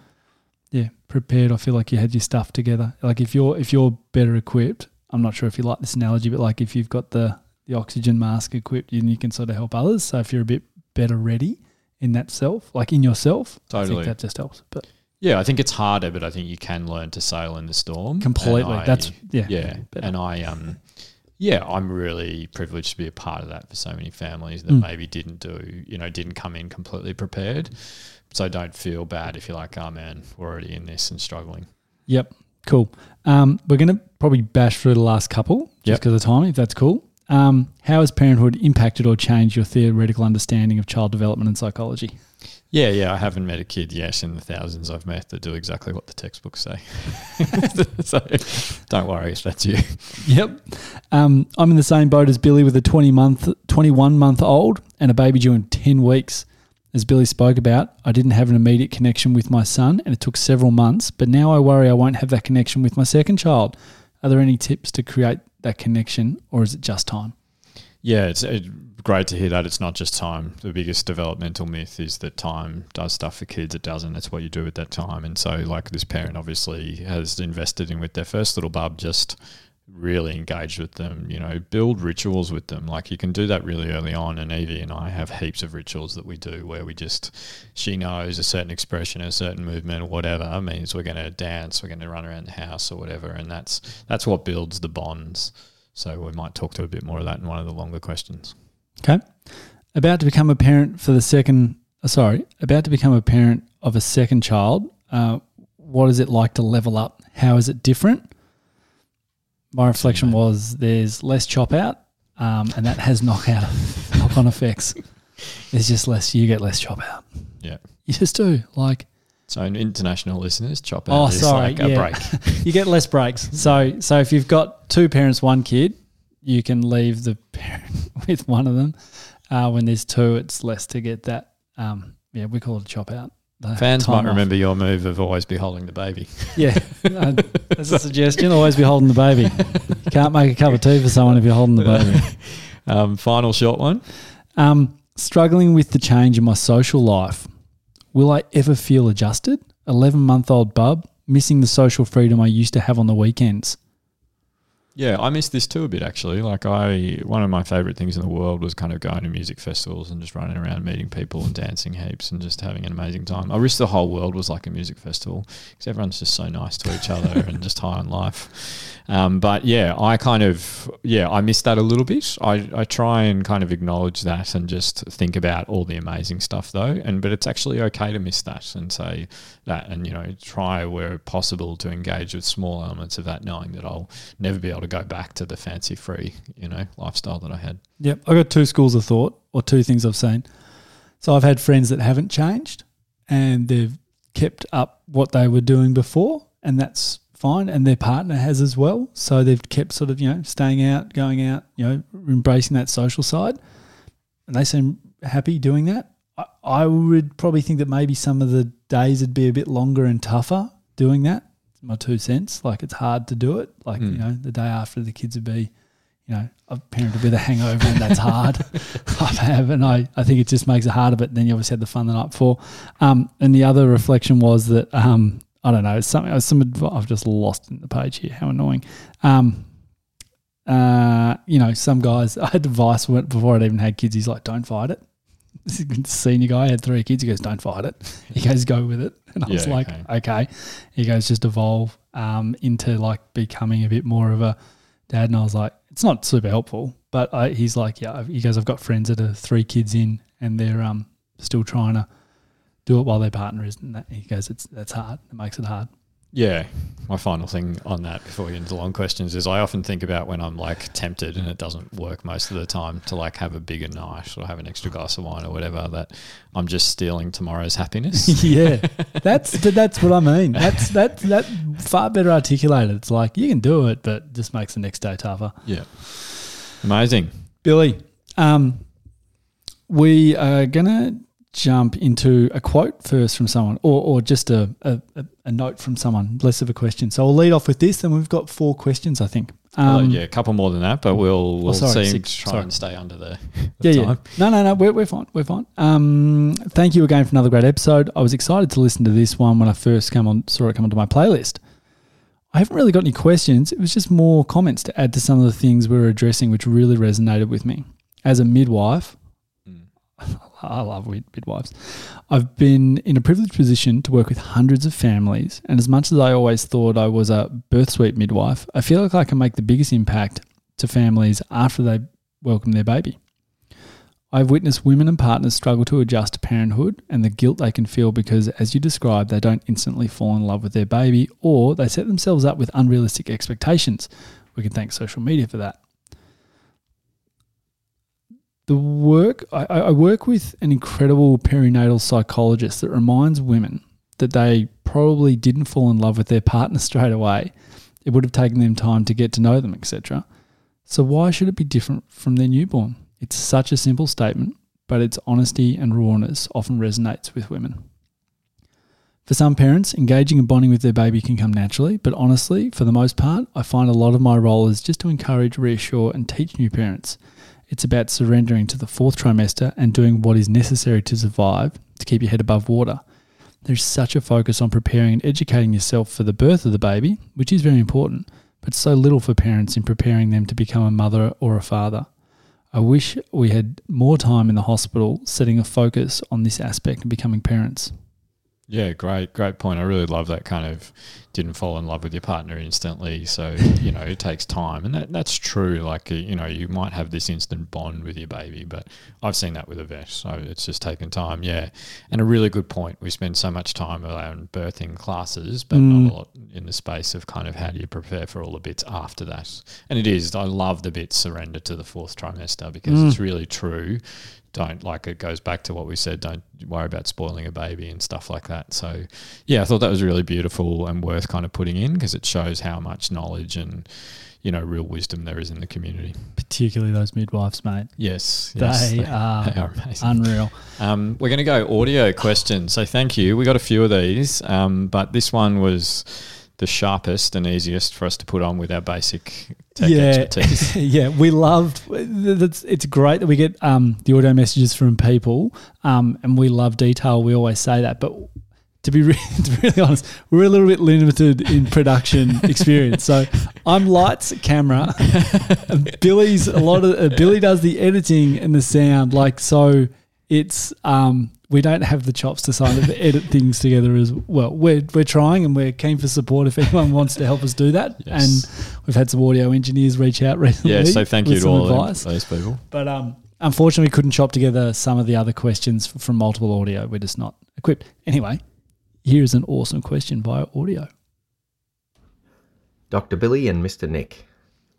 yeah, prepared. I feel like you had your stuff together. Like if you're, if you're better equipped, I'm not sure if you like this analogy, but like if you've got the, the oxygen mask equipped and you can sort of help others. So if you're a bit better ready in that self, like in yourself, I Totally. think that just helps. But Yeah, I think it's harder, but I think you can learn to sail in the storm. Completely, I- that's, yeah. yeah. better. And I um yeah, I'm really privileged to be a part of that for so many families that Mm. maybe didn't do, you know, didn't come in completely prepared. So don't feel bad if you're like, oh man, we're already in this and struggling. Yep. Cool. Um, we're going to probably bash through the last couple just Yep. because of time, if that's cool. Um, how has parenthood impacted or changed your theoretical understanding of child development and psychology? Yeah, yeah. I haven't met a kid yet in the thousands I've met that do exactly what the textbooks say. [laughs] so don't worry if that's you. Yep. Um, I'm in the same boat as Billy with a 20 month, 21 month old and a baby due in 10 weeks. As Billy spoke about, I didn't have an immediate connection with my son and it took several months, but now I worry I won't have that connection with my second child. Are there any tips to create that connection or is it just time? Yeah, it's it, great to hear that it's not just time. The biggest developmental myth is that time does stuff for kids. It doesn't. It's what you do at that time. And so, like this parent obviously has invested in with their first little bub, just really engaged with them. You know, build rituals with them. Like you can do that really early on. And Evie and I have heaps of rituals that we do where we just she knows a certain expression, a certain movement, whatever means we're going to dance, we're going to run around the house or whatever. And that's that's what builds the bonds. So we might talk to a bit more of that in one of the longer questions. Okay. About to become a parent for the second, uh, sorry, about to become a parent of a second child. Uh, what is it like to level up? How is it different? My reflection was there's less chop out, um, and that has [laughs] knock out [laughs] knock on effects. There's just less. You get less chop out. Yeah. You just do. Like, So international listeners, chop out oh, is sorry, like a yeah. break. [laughs] you get less breaks. So, so if you've got two parents, one kid, you can leave the parent with one of them. Uh, when there's two, it's less to get that. Um, yeah, we call it a chop out. Fans might off. remember your move of always be holding the baby. Yeah, [laughs] uh, that's a suggestion. Always be holding the baby. You can't make a cup of tea for someone if you're holding the baby. [laughs] Um, final short one. Um, struggling with the change in my social life. Will I ever feel adjusted? 11 month old bub, missing the social freedom I used to have on the weekends. Yeah, I miss this too a bit actually. Like I, one of my favorite things in the world was kind of going to music festivals and just running around meeting people and dancing heaps and just having an amazing time. I wish the whole world was like a music festival because everyone's just so nice to each other and just high on life. Um, but yeah, I kind of yeah, I miss that a little bit. I, I try and kind of acknowledge that and just think about all the amazing stuff though. And but it's actually okay to miss that and say that and you know try where possible to engage with small elements of that, knowing that I'll never be able to go back to the fancy free you know lifestyle that I had. Yep. I've got two schools of thought or two things I've seen. So I've had friends that haven't changed and they've kept up what they were doing before, and that's fine. And their partner has as well. So they've kept sort of, you know, staying out, going out, you know, embracing that social side. And they seem happy doing that. I, I would probably think that maybe some of the days would be a bit longer and tougher doing that. My two cents. Like it's hard to do it. Like, Mm. you know, the day after the kids would be you know, I've parented with a hangover and that's hard. [laughs] [laughs] I have, and I, I think it just makes it harder, but then you obviously had the fun the night before. Um, and the other reflection was that, um, I don't know, it's something, some adv- I've just lost in the page here. How annoying. Um, uh, you know, some guys, [laughs] I had advice before I'd even had kids. He's like, don't fight it. This is a senior guy, had three kids. He goes, don't fight it. [laughs] He goes, go with it. And I was like, okay. okay. He goes, just evolve um, into like becoming a bit more of a dad. And I was like, it's not super helpful, but I, he's like, yeah. He goes, I've got friends that are three kids in, and they're um still trying to do it while their partner is. And that, he goes, it's that's hard. It makes it hard. Yeah. My final thing on that before we get into long questions is I often think about when I'm like tempted and it doesn't work most of the time to like have a bigger night or have an extra glass of wine or whatever that I'm just stealing tomorrow's happiness. [laughs] yeah, that's but that's what I mean. That's that that far better articulated. It's like you can do it, but just makes the next day tougher. yeah. Amazing. Billy, um, we are gonna jump into a quote first from someone, or or just a a, a- note from someone, less of a question. So I'll lead off with this. and we've got four questions, I think. Um, yeah, a couple more than that, but we'll we'll sorry, see. six, try sorry. and stay under the, Yeah, the yeah. time. No, no, no. We're, we're fine. We're fine. Um, thank you again for another great episode. I was excited to listen to this one when I first come on, saw it come onto my playlist. I haven't really got any questions. It was just more comments to add to some of the things we were addressing, which really resonated with me. As a midwife, [laughs] I love midwives. I've been in a privileged position to work with hundreds of families, and as much as I always thought I was a birth suite midwife, I feel like I can make the biggest impact to families after they welcome their baby. I've witnessed women and partners struggle to adjust to parenthood and the guilt they can feel because, as you described, they don't instantly fall in love with their baby or they set themselves up with unrealistic expectations. We can thank social media for that. The work I, I work with an incredible perinatal psychologist that reminds women that they probably didn't fall in love with their partner [laughs] straight away. It would have taken them time to get to know them, etc. So why should it be different from their newborn? It's such a simple statement, but its honesty and rawness often resonates with women. For some parents, engaging and bonding with their baby can come naturally, but honestly, for the most part, I find a lot of my role is just to encourage, reassure, and teach new parents. It's about surrendering to the fourth trimester and doing what is necessary to survive to keep your head above water. There's such a focus on preparing and educating yourself for the birth of the baby, which is very important, but so little for parents in preparing them to become a mother or a father. I wish we had more time in the hospital setting a focus on this aspect of becoming parents. Yeah, great, great point. I really love that kind of didn't fall in love with your partner instantly. So, you know, it takes time. And that, that's true. Like, uh, you know, you might have this instant bond with your baby, but I've seen that with Evie. So it's just taken time. Yeah. And a really good point. We spend so much time around birthing classes, but Mm. not a lot in the space of kind of how do you prepare for all the bits after that. And it is, I love the bit surrender to the fourth trimester because Mm. it's really true don't like it goes back to what we said don't worry about spoiling a baby and stuff like that. So yeah i thought that was really beautiful and worth kind of putting in because it shows how much knowledge and you know real wisdom there is in the community. Particularly those midwives, mate. yes yes. [laughs] They are they are amazing. Unreal. um, we're going to go audio questions. So thank you. We got a few of these um, but this one was the sharpest and easiest for us to put on with our basic tech expertise [laughs] yeah, we loved. It's great that we get um, the audio messages from people, um, and we love detail. We always say that, but to be, [laughs] re- to be really honest, we're a little bit limited in production [laughs] experience. So I'm lights, camera. Billy's a lot of uh, Billy does the editing and the sound. Like so, it's um, we don't have the chops to kind of edit things together as well. We're we're trying and we're keen for support if anyone wants to help us do that. Yes. And we've had some audio engineers reach out recently. yeah so thank you to all of advice. those people But um, unfortunately, we couldn't chop together some of the other questions from multiple audio. We're just not equipped. Anyway, here's an awesome question via audio. Dr. Billy and Mr. Nick,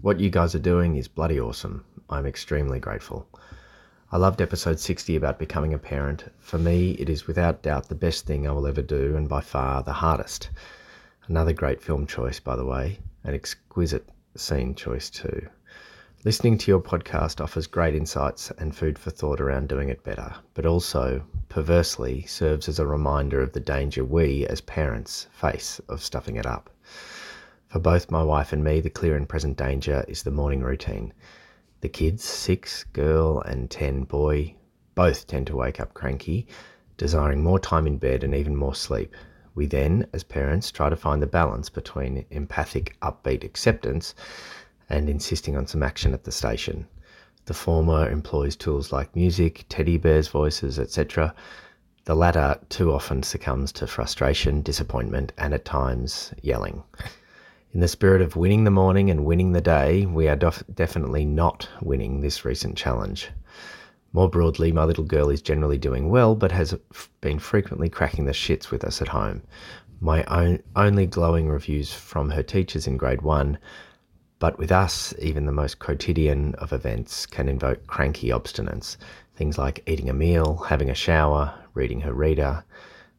what you guys are doing is bloody awesome. I'm extremely grateful. I loved episode 60 about becoming a parent. For me, it is without doubt the best thing I will ever do and by far the hardest. Another great film choice, by the way, an exquisite scene choice too. Listening to your podcast offers great insights and food for thought around doing it better, but also, perversely, serves as a reminder of the danger we, as parents, face of stuffing it up. For both my wife and me, the clear and present danger is the morning routine. The kids, six, girl, and ten, boy, both tend to wake up cranky, desiring more time in bed and even more sleep. We then, as parents, try to find the balance between empathic, upbeat acceptance and insisting on some action at the station. The former employs tools like music, teddy bears' voices, etc. The latter too often succumbs to frustration, disappointment, and at times yelling. In the spirit of winning the morning and winning the day, we are def- definitely not winning this recent challenge. More broadly, my little girl is generally doing well, but has f- been frequently cracking the shits with us at home. My own only glowing reviews from her teachers in grade one, but with us, even the most quotidian of events can invoke cranky obstinance. Things like eating a meal, having a shower, reading her reader,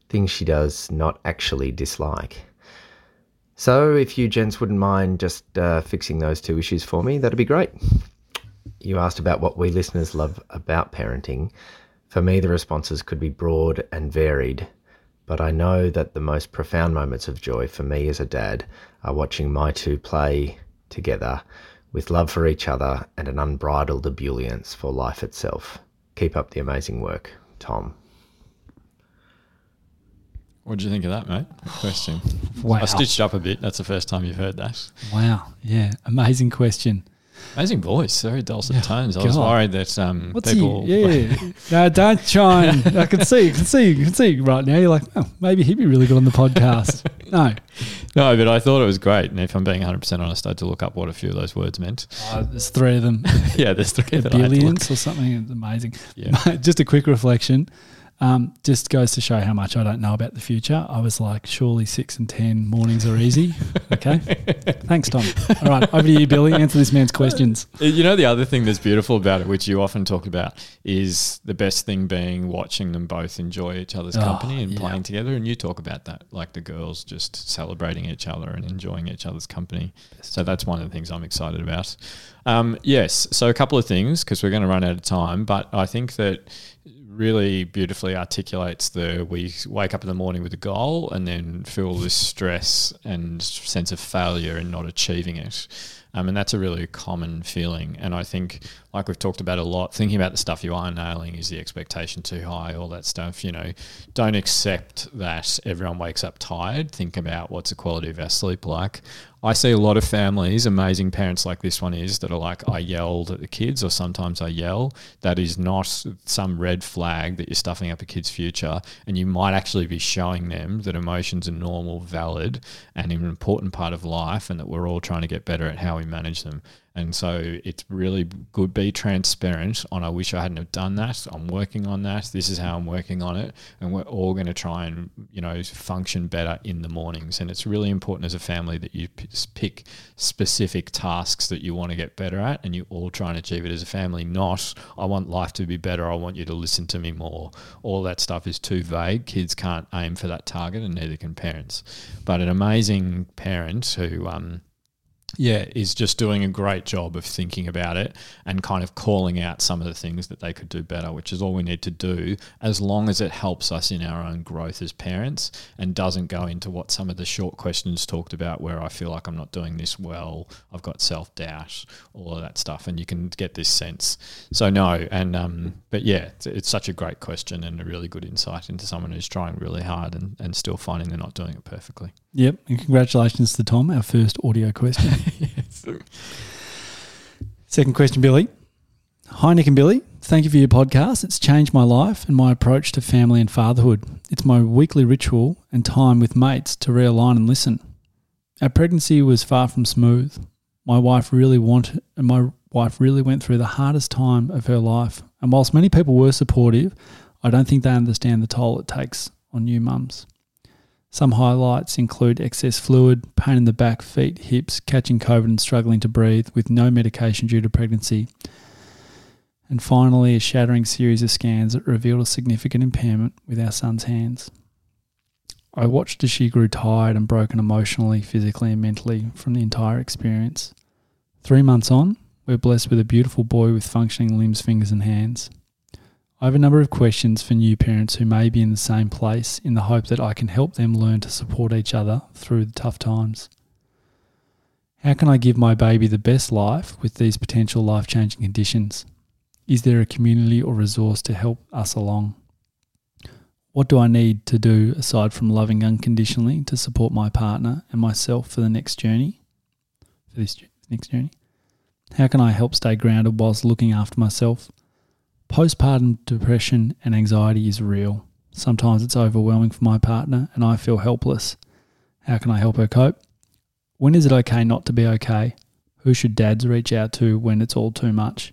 things she does not actually dislike. So, if you gents wouldn't mind just uh, fixing those two issues for me, that'd be great. You asked about what we listeners love about parenting. For me, the responses could be broad and varied, but I know that the most profound moments of joy for me as a dad are watching my two play together with love for each other and an unbridled ebullience for life itself. Keep up the amazing work, Tom. What did you think of that mate Good question [sighs] Wow. i stitched up a bit that's the first time you've heard that Wow. Yeah. Amazing question. Amazing voice, very dulcet tones. I was worried that um, What's people. he? Yeah. [laughs] no, don't try and. I can see. I can see. You can see right now. You're like, oh, maybe he'd be really good on the podcast. no. [laughs] No, but I thought it was great. And if I'm being 100% honest, I had to look up what a few of those words meant. Uh, there's three of them. [laughs] yeah, there's three that I had to look. Billions or something. It's amazing. Yeah. Just a quick reflection. Um, just goes to show how much I don't know about the future. I was like, surely six and ten mornings are easy. [laughs] Okay, thanks, Tom. All right, over to you, Billy. Answer this man's questions. You know, the other thing that's beautiful about it, which you often talk about, is the best thing being watching them both enjoy each other's Oh, company and yeah. playing together. And you talk about that, like the girls just celebrating each other and enjoying each other's company. So that's one of the things I'm excited about. Um, yes, so a couple of things because we're going to run out of time, but I think that really beautifully articulates the we wake up in the morning with a goal and then feel this stress and sense of failure and not achieving it. Um, and that's a really common feeling. And I think, like we've talked about a lot, thinking about the stuff you are nailing is the expectation too high, all that stuff. You know, don't accept that everyone wakes up tired. Think about what's the quality of our sleep like. I see a lot of families, amazing parents like this one is, that are like, I yelled at the kids, or sometimes I yell. That is not some red flag that you're stuffing up a kid's future. And you might actually be showing them that emotions are normal, valid, and an important part of life, and that we're all trying to get better at how we manage them. And so it's really good. Be transparent on. I wish I hadn't have done that. I'm working on that. This is how I'm working on it, and we're all going to try and you know function better in the mornings. And it's really important as a family that you p- pick specific tasks that you want to get better at, and you all try and achieve it as a family. Not I want life to be better. I want you to listen to me more. All that stuff is too vague. Kids can't aim for that target, and neither can parents. But an amazing parent who um, yeah, is just doing a great job of thinking about it and kind of calling out some of the things that they could do better, which is all we need to do as long as it helps us in our own growth as parents and doesn't go into what some of the short questions talked about where I feel like I'm not doing this well, I've got self doubt, all of that stuff. And you can get this sense. So, no, and, um, but yeah, it's, it's such a great question and a really good insight into someone who's trying really hard and, and still finding they're not doing it perfectly. Yep, and congratulations to Tom, our first audio question. [laughs] Second question, Billy. Hi, Nick and Billy. Thank you for your podcast. It's changed my life and my approach to family and fatherhood. It's my weekly ritual and time with mates to realign and listen. Our pregnancy was far from smooth. My wife really wanted, and my wife really went through the hardest time of her life. And whilst many people were supportive, I don't think they understand the toll it takes on new mums. Some highlights include excess fluid, pain in the back, feet, hips, catching COVID and struggling to breathe with no medication due to pregnancy. And finally, a shattering series of scans that revealed a significant impairment with our son's hands. I watched as she grew tired and broken emotionally, physically, and mentally from the entire experience. Three months on, we're blessed with a beautiful boy with functioning limbs, fingers, and hands. I have a number of questions for new parents who may be in the same place in the hope that I can help them learn to support each other through the tough times. How can I give my baby the best life with these potential life changing conditions? Is there a community or resource to help us along? What do I need to do aside from loving unconditionally to support my partner and myself for the next journey? For this next journey? How can I help stay grounded whilst looking after myself? Postpartum depression and anxiety is real. Sometimes it's overwhelming for my partner and I feel helpless. How can I help her cope? When is it okay not to be okay? Who should dads reach out to when it's all too much?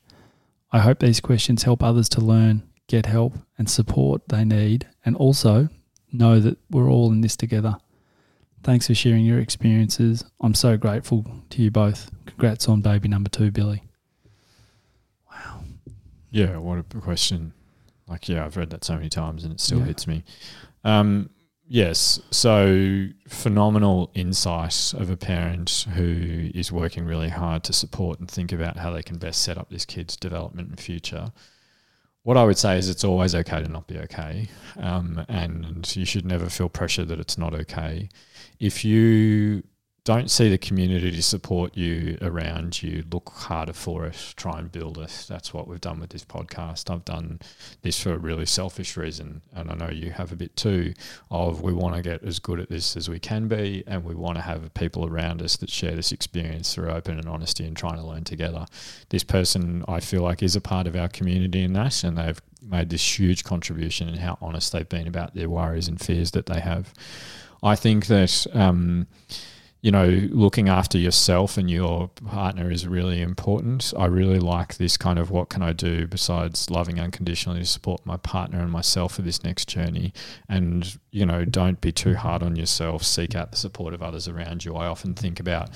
I hope these questions help others to learn, get help, and support they need, and also know that we're all in this together. Thanks for sharing your experiences. I'm so grateful to you both. Congrats on baby number two, Billy. Yeah, what a question. Like, yeah, I've read that so many times and it still Yeah. hits me. Um, yes, so phenomenal insight of a parent who is working really hard to support and think about how they can best set up this kid's development and future. What I would say is it's always okay to not be okay, um, and you should never feel pressure that it's not okay. If you don't see the community to support you around you, look harder for it, try and build it. That's what we've done with this podcast. I've done this for a really selfish reason, and I know you have a bit too, of we want to get as good at this as we can be, and we want to have people around us that share this experience through open and honesty and trying to learn together. This person, I feel like, is a part of our community in that, and they've made this huge contribution in how honest they've been about their worries and fears that they have. I think that um, you know, looking after yourself and your partner is really important. I really like this kind of what can I do besides loving unconditionally to support my partner and myself for this next journey. And, you know, don't be too hard on yourself. Seek out the support of others around you. I often think about,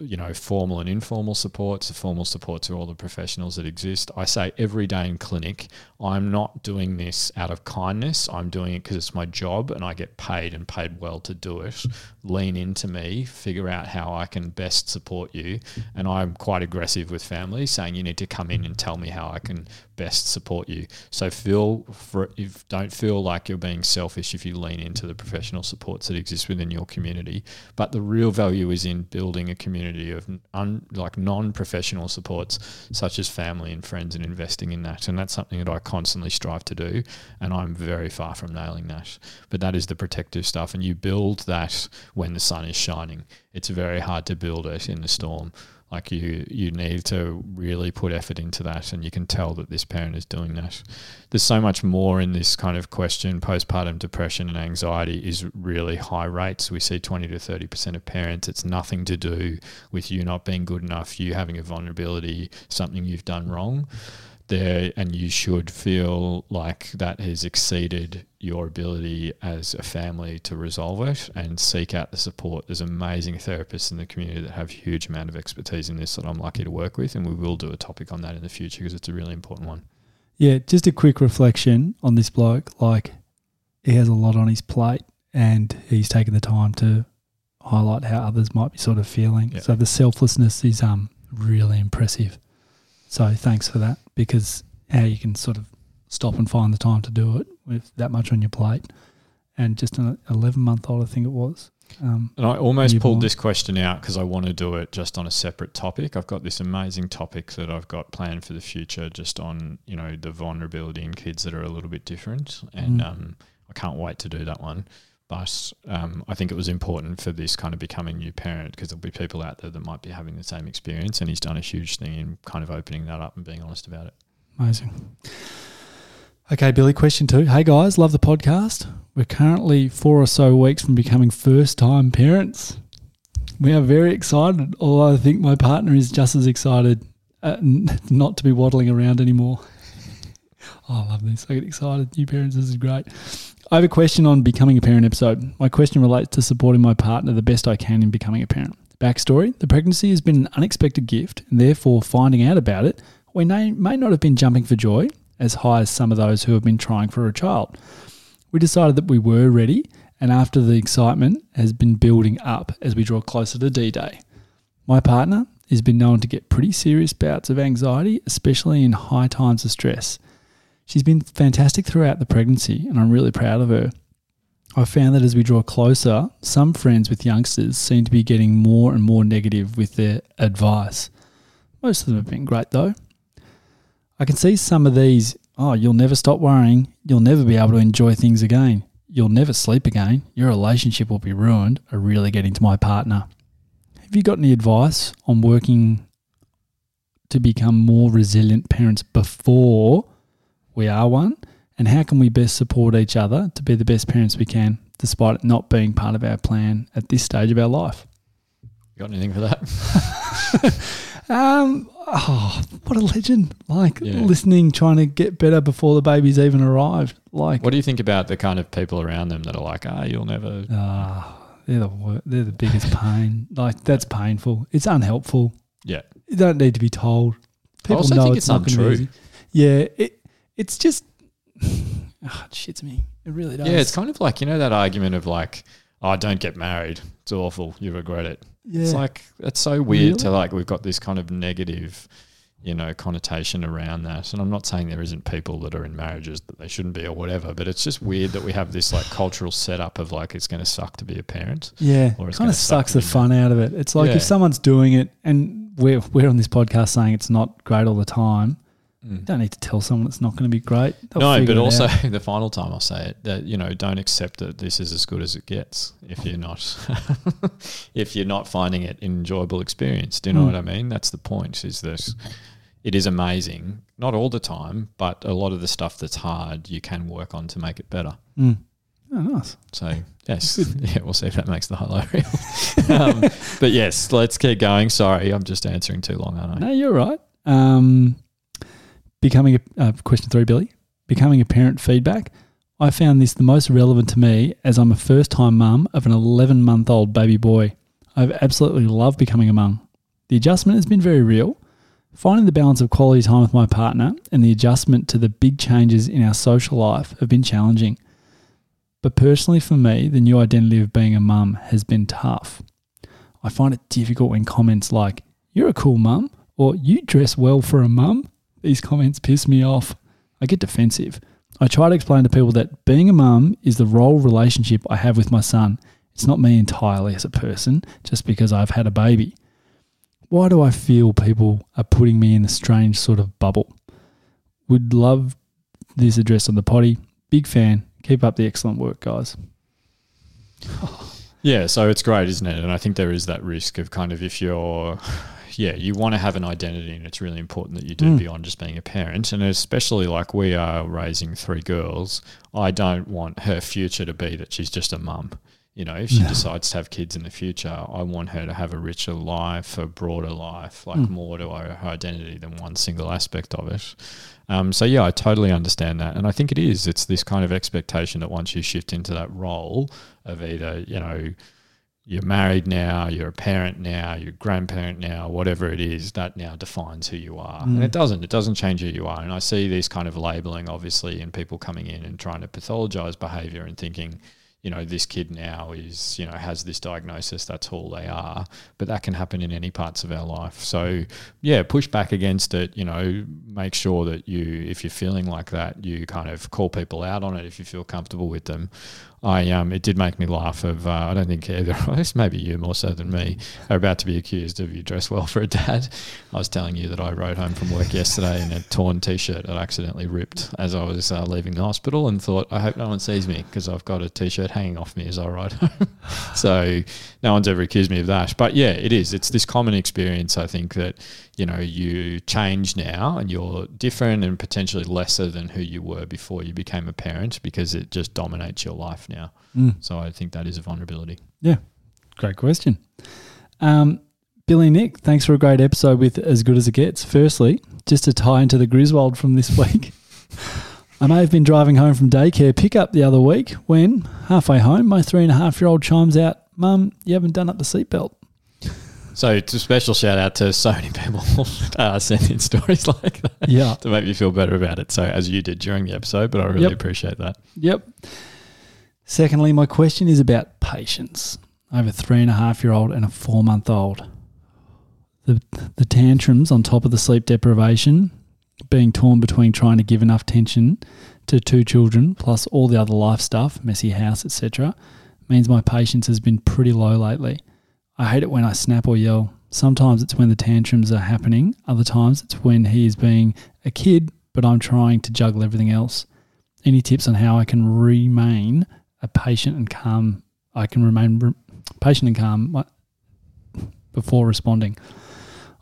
you know, formal and informal supports. The formal supports are all the professionals that exist. I say every day in clinic, I'm not doing this out of kindness. I'm doing it because it's my job and I get paid and paid well to do it. Lean into me, figure out how I can best support you. And I'm quite aggressive with family, saying you need to come in and tell me how I can best support you. So feel for if don't feel like you're being selfish if you lean into the professional supports that exist within your community. But the real value is in building a community of un, like non-professional supports such as family and friends and investing in that. And that's something that I constantly strive to do. And I'm very far from nailing that. But that is the protective stuff. And you build that when the sun is shining. It's very hard to build it in the storm. Like you, you need to really put effort into that, and you can tell that this parent is doing that. There's so much more in this kind of question. Postpartum depression and anxiety is really high rates. We see 20 to 30 percent of parents. It's nothing to do with you not being good enough, you having a vulnerability, something you've done wrong there and you should feel like that has exceeded your ability as a family to resolve it and seek out the support. There's amazing therapists in the community that have huge amount of expertise in this that I'm lucky to work with and we will do a topic on that in the future because it's a really important one. Yeah, just a quick reflection on this bloke. Like, he has a lot on his plate and he's taken the time to highlight how others might be sort of feeling. Yeah. So the selflessness is um really impressive. So thanks for that because how you can sort of stop and find the time to do it with that much on your plate and just an 11 month old, I think it was. Um, And I almost Newborn. pulled this question out because I want to do it just on a separate topic. I've got this amazing topic that I've got planned for the future, just on you know the vulnerability in kids that are a little bit different, and Mm. um, I can't wait to do that one. But um, I think it was important for this kind of becoming new parent because there'll be people out there that might be having the same experience, and he's done a huge thing in kind of opening that up and being honest about it. Amazing. Okay, Billy, question two. Hey guys, love the podcast. We're currently four or so weeks from becoming first time parents. We are very excited, although I think my partner is just as excited uh, [laughs] not to be waddling around anymore. [laughs] oh, I love this. I get excited. New parents, this is great. I have a question on becoming a parent episode. My question relates to supporting my partner the best I can in becoming a parent. Backstory The pregnancy has been an unexpected gift, and therefore finding out about it, we may, may not have been jumping for joy as high as some of those who have been trying for a child. We decided that we were ready, and after the excitement has been building up as we draw closer to D Day. My partner has been known to get pretty serious bouts of anxiety, especially in high times of stress. She's been fantastic throughout the pregnancy, and I'm really proud of her. I've found that as we draw closer, some friends with youngsters seem to be getting more and more negative with their advice. Most of them have been great though. I can see some of these, oh, you'll never stop worrying, you'll never be able to enjoy things again, you'll never sleep again, your relationship will be ruined, are really getting to my partner. Have you got any advice on working to become more resilient parents before we are one? And how can we best support each other to be the best parents we can, despite it not being part of our plan at this stage of our life? You got anything for that? [laughs] Um, oh, what a legend! Like Yeah. listening, trying to get better before the baby's even arrived. Like, what do you think about the kind of people around them that are like, ah, you'll never ah, they're the wor- they're the biggest pain. [laughs] Like that's painful. It's unhelpful. Yeah. You don't need to be told. People also know think it's, it's untrue. easy. Yeah, it it's just [sighs] ah, it shits me. It really does. Yeah, it's kind of like you know that argument of like, oh, don't get married. It's awful. You regret it. yeah. It's like it's so weird to like we've got this kind of negative, you know, connotation around that. And I'm not saying there isn't people that are in marriages that they shouldn't be or whatever, but it's just weird that we have this like cultural setup of like it's going to suck to be a parent. Yeah, Or it's kind of suck sucks the fun out of it. It's like Yeah. if someone's doing it, and we're we're on this podcast saying it's not great all the time. You don't need to tell someone it's not going to be great. They'll no, but also out. [laughs] the final time I'll say it that you know don't accept that this is as good as it gets if you're not [laughs] if you're not finding it an enjoyable experience. Do you know Mm. what I mean? That's the point. Is that it is amazing, not all the time, but a lot of the stuff that's hard you can work on to make it better. Mm. Oh, nice. So yes, [laughs] yeah, we'll see if that makes the highlight reel. um, but yes, let's keep going. Sorry, I'm just answering too long, aren't I? No, you're right. Um, becoming a uh, question three, Billy. Becoming a parent feedback. I found this the most relevant to me as I'm a first time mum of an 11 month old baby boy. I've absolutely loved becoming a mum. The adjustment has been very real. Finding the balance of quality time with my partner and the adjustment to the big changes in our social life have been challenging. But personally, for me, the new identity of being a mum has been tough. I find it difficult when comments like, You're a cool mum, or You dress well for a mum, these comments piss me off. I get defensive. I try to explain to people that being a mum is the role relationship I have with my son. It's not me entirely as a person, just because I've had a baby. Why do I feel people are putting me in a strange sort of bubble? Would love this address on the potty. Big fan. Keep up the excellent work, guys. [laughs] Yeah, so it's great, isn't it? And I think there is that risk of kind of if you're, yeah, you want to have an identity, and it's really important that you do Mm. beyond just being a parent. And especially like we are raising three girls, I don't want her future to be that she's just a mum. You know, if she No. decides to have kids in the future, I want her to have a richer life, a broader life, like Mm. more to her, her identity than one single aspect of it. Um, so yeah, I totally understand that, and I think it is. It's this kind of expectation that once you shift into that role of either, you know, you're married now, you're a parent now, you're a grandparent now, whatever it is, that now defines who you are. And Mm. it doesn't. It doesn't change who you are. And I see this kind of labeling, obviously, in people coming in and trying to pathologize behavior and thinking, you know, this kid now is, you know, has this diagnosis, that's all they are. But that can happen in any parts of our life. So, yeah, push back against it, you know, make sure that you, if you're feeling like that, you kind of call people out on it if you feel comfortable with them. I um, it did make me laugh. Of uh, I don't think either of us, maybe you more so than me, are about to be accused of you dress well for a dad. I was telling you that I rode home from work yesterday in a torn t-shirt that I accidentally ripped as I was uh, leaving the hospital, and thought I hope no one sees me because I've got a t-shirt hanging off me as I ride home. [laughs] so no one's ever accused me of that. But yeah, it is. It's this common experience. I think that you know you change now and you're different and potentially lesser than who you were before you became a parent because it just dominates your life now. Mm. So I think that is a vulnerability. Yeah. Great question. Um, Billy Nick, thanks for a great episode with As Good as It Gets. Firstly, just to tie into the Griswold from this [laughs] week, I may have been driving home from daycare pickup the other week when, halfway home, my three and a half year old chimes out, Mum, you haven't done up the seatbelt. So it's a special shout out to so many people [laughs] uh, sending stories like that Yeah. to make me feel better about it. So as you did during the episode, but I really Yep. appreciate that. Yep. Secondly, my question is about patience. I have a three and a half year old and a four month old. The, the tantrums on top of the sleep deprivation, being torn between trying to give enough attention to two children plus all the other life stuff, messy house, etc., means my patience has been pretty low lately. I hate it when I snap or yell. Sometimes it's when the tantrums are happening, other times it's when he is being a kid, but I'm trying to juggle everything else. Any tips on how I can remain a patient and calm? I can remain re- patient and calm before responding.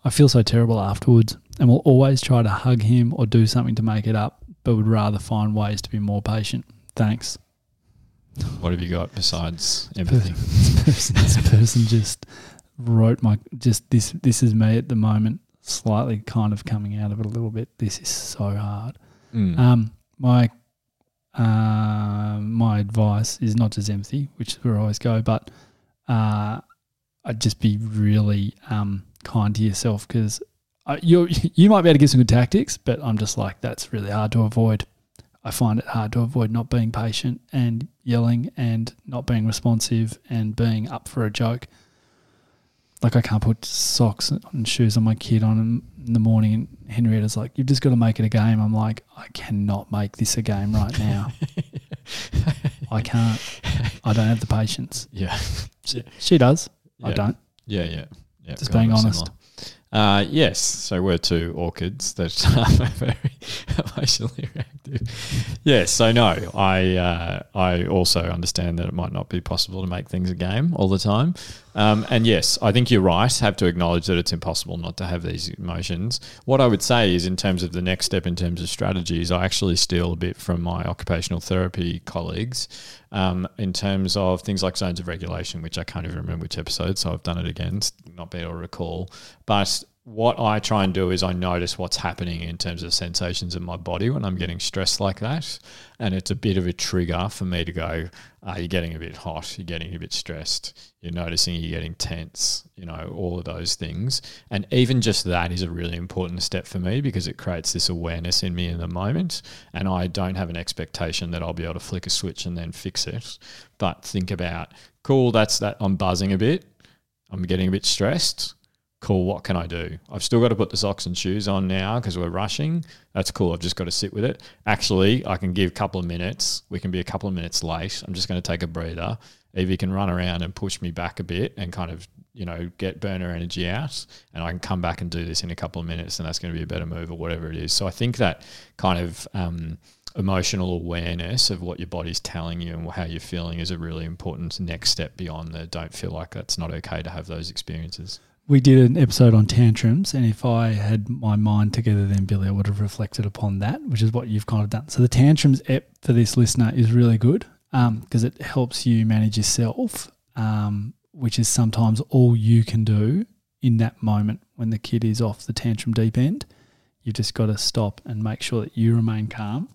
I feel so terrible afterwards and will always try to hug him or do something to make it up, but would rather find ways to be more patient. Thanks. What have you got besides empathy? This person, this person just wrote my just this. This is me at the moment, slightly kind of coming out of it a little bit. This is so hard. Mm. Um, my uh, my advice is not just empathy, which is where I always go, but uh, I'd just be really um, kind to yourself because you you might be able to give some good tactics, but I'm just like that's really hard to avoid. I find it hard to avoid not being patient and yelling and not being responsive and being up for a joke. Like I can't put socks and shoes on my kid on in the morning, and Henrietta's like, "You've just got to make it a game." I'm like, "I cannot make this a game right now. [laughs] I can't. I don't have the patience." yeah. She does. I don't. Yeah, yeah. yeah Just being honest. similar. Uh, yes, so we're two orchids that [laughs] are very emotionally reactive. Yes, so no, I uh, I also understand that it might not be possible to make things a game all the time, Um, and yes, I think you're right. Have to acknowledge that it's impossible not to have these emotions. What I would say is, in terms of the next step, in terms of strategies, I actually steal a bit from my occupational therapy colleagues um, in terms of things like zones of regulation, which I can't even remember which episode, so I've done it again, not being able to recall. But what I try and do is I notice what's happening in terms of sensations in my body when I'm getting stressed like that. And it's a bit of a trigger for me to go, uh, you're getting a bit hot, you're getting a bit stressed, you're noticing you're getting tense, you know, all of those things. And even just that is a really important step for me because it creates this awareness in me in the moment. And I don't have an expectation that I'll be able to flick a switch and then fix it. But think about, cool, that's that. I'm buzzing a bit. I'm getting a bit stressed cool, what can I do? I've still got to put the socks and shoes on now because we're rushing. That's cool. I've just got to sit with it. Actually, I can give a couple of minutes. We can be a couple of minutes late. I'm just going to take a breather. Evie can run around and push me back a bit and kind of, you know, get burner energy out. And I can come back and do this in a couple of minutes and that's going to be a better move or whatever it is. So I think that kind of, um, emotional awareness of what your body's telling you and how you're feeling is a really important next step beyond the don't feel like that's not okay to have those experiences we did an episode on tantrums, and if I had my mind together, then Billy, I would have reflected upon that, which is what you've kind of done. So the tantrums ep for this listener is really good because um, it helps you manage yourself, um, which is sometimes all you can do in that moment when the kid is off the tantrum deep end. You've just got to stop and make sure that you remain calm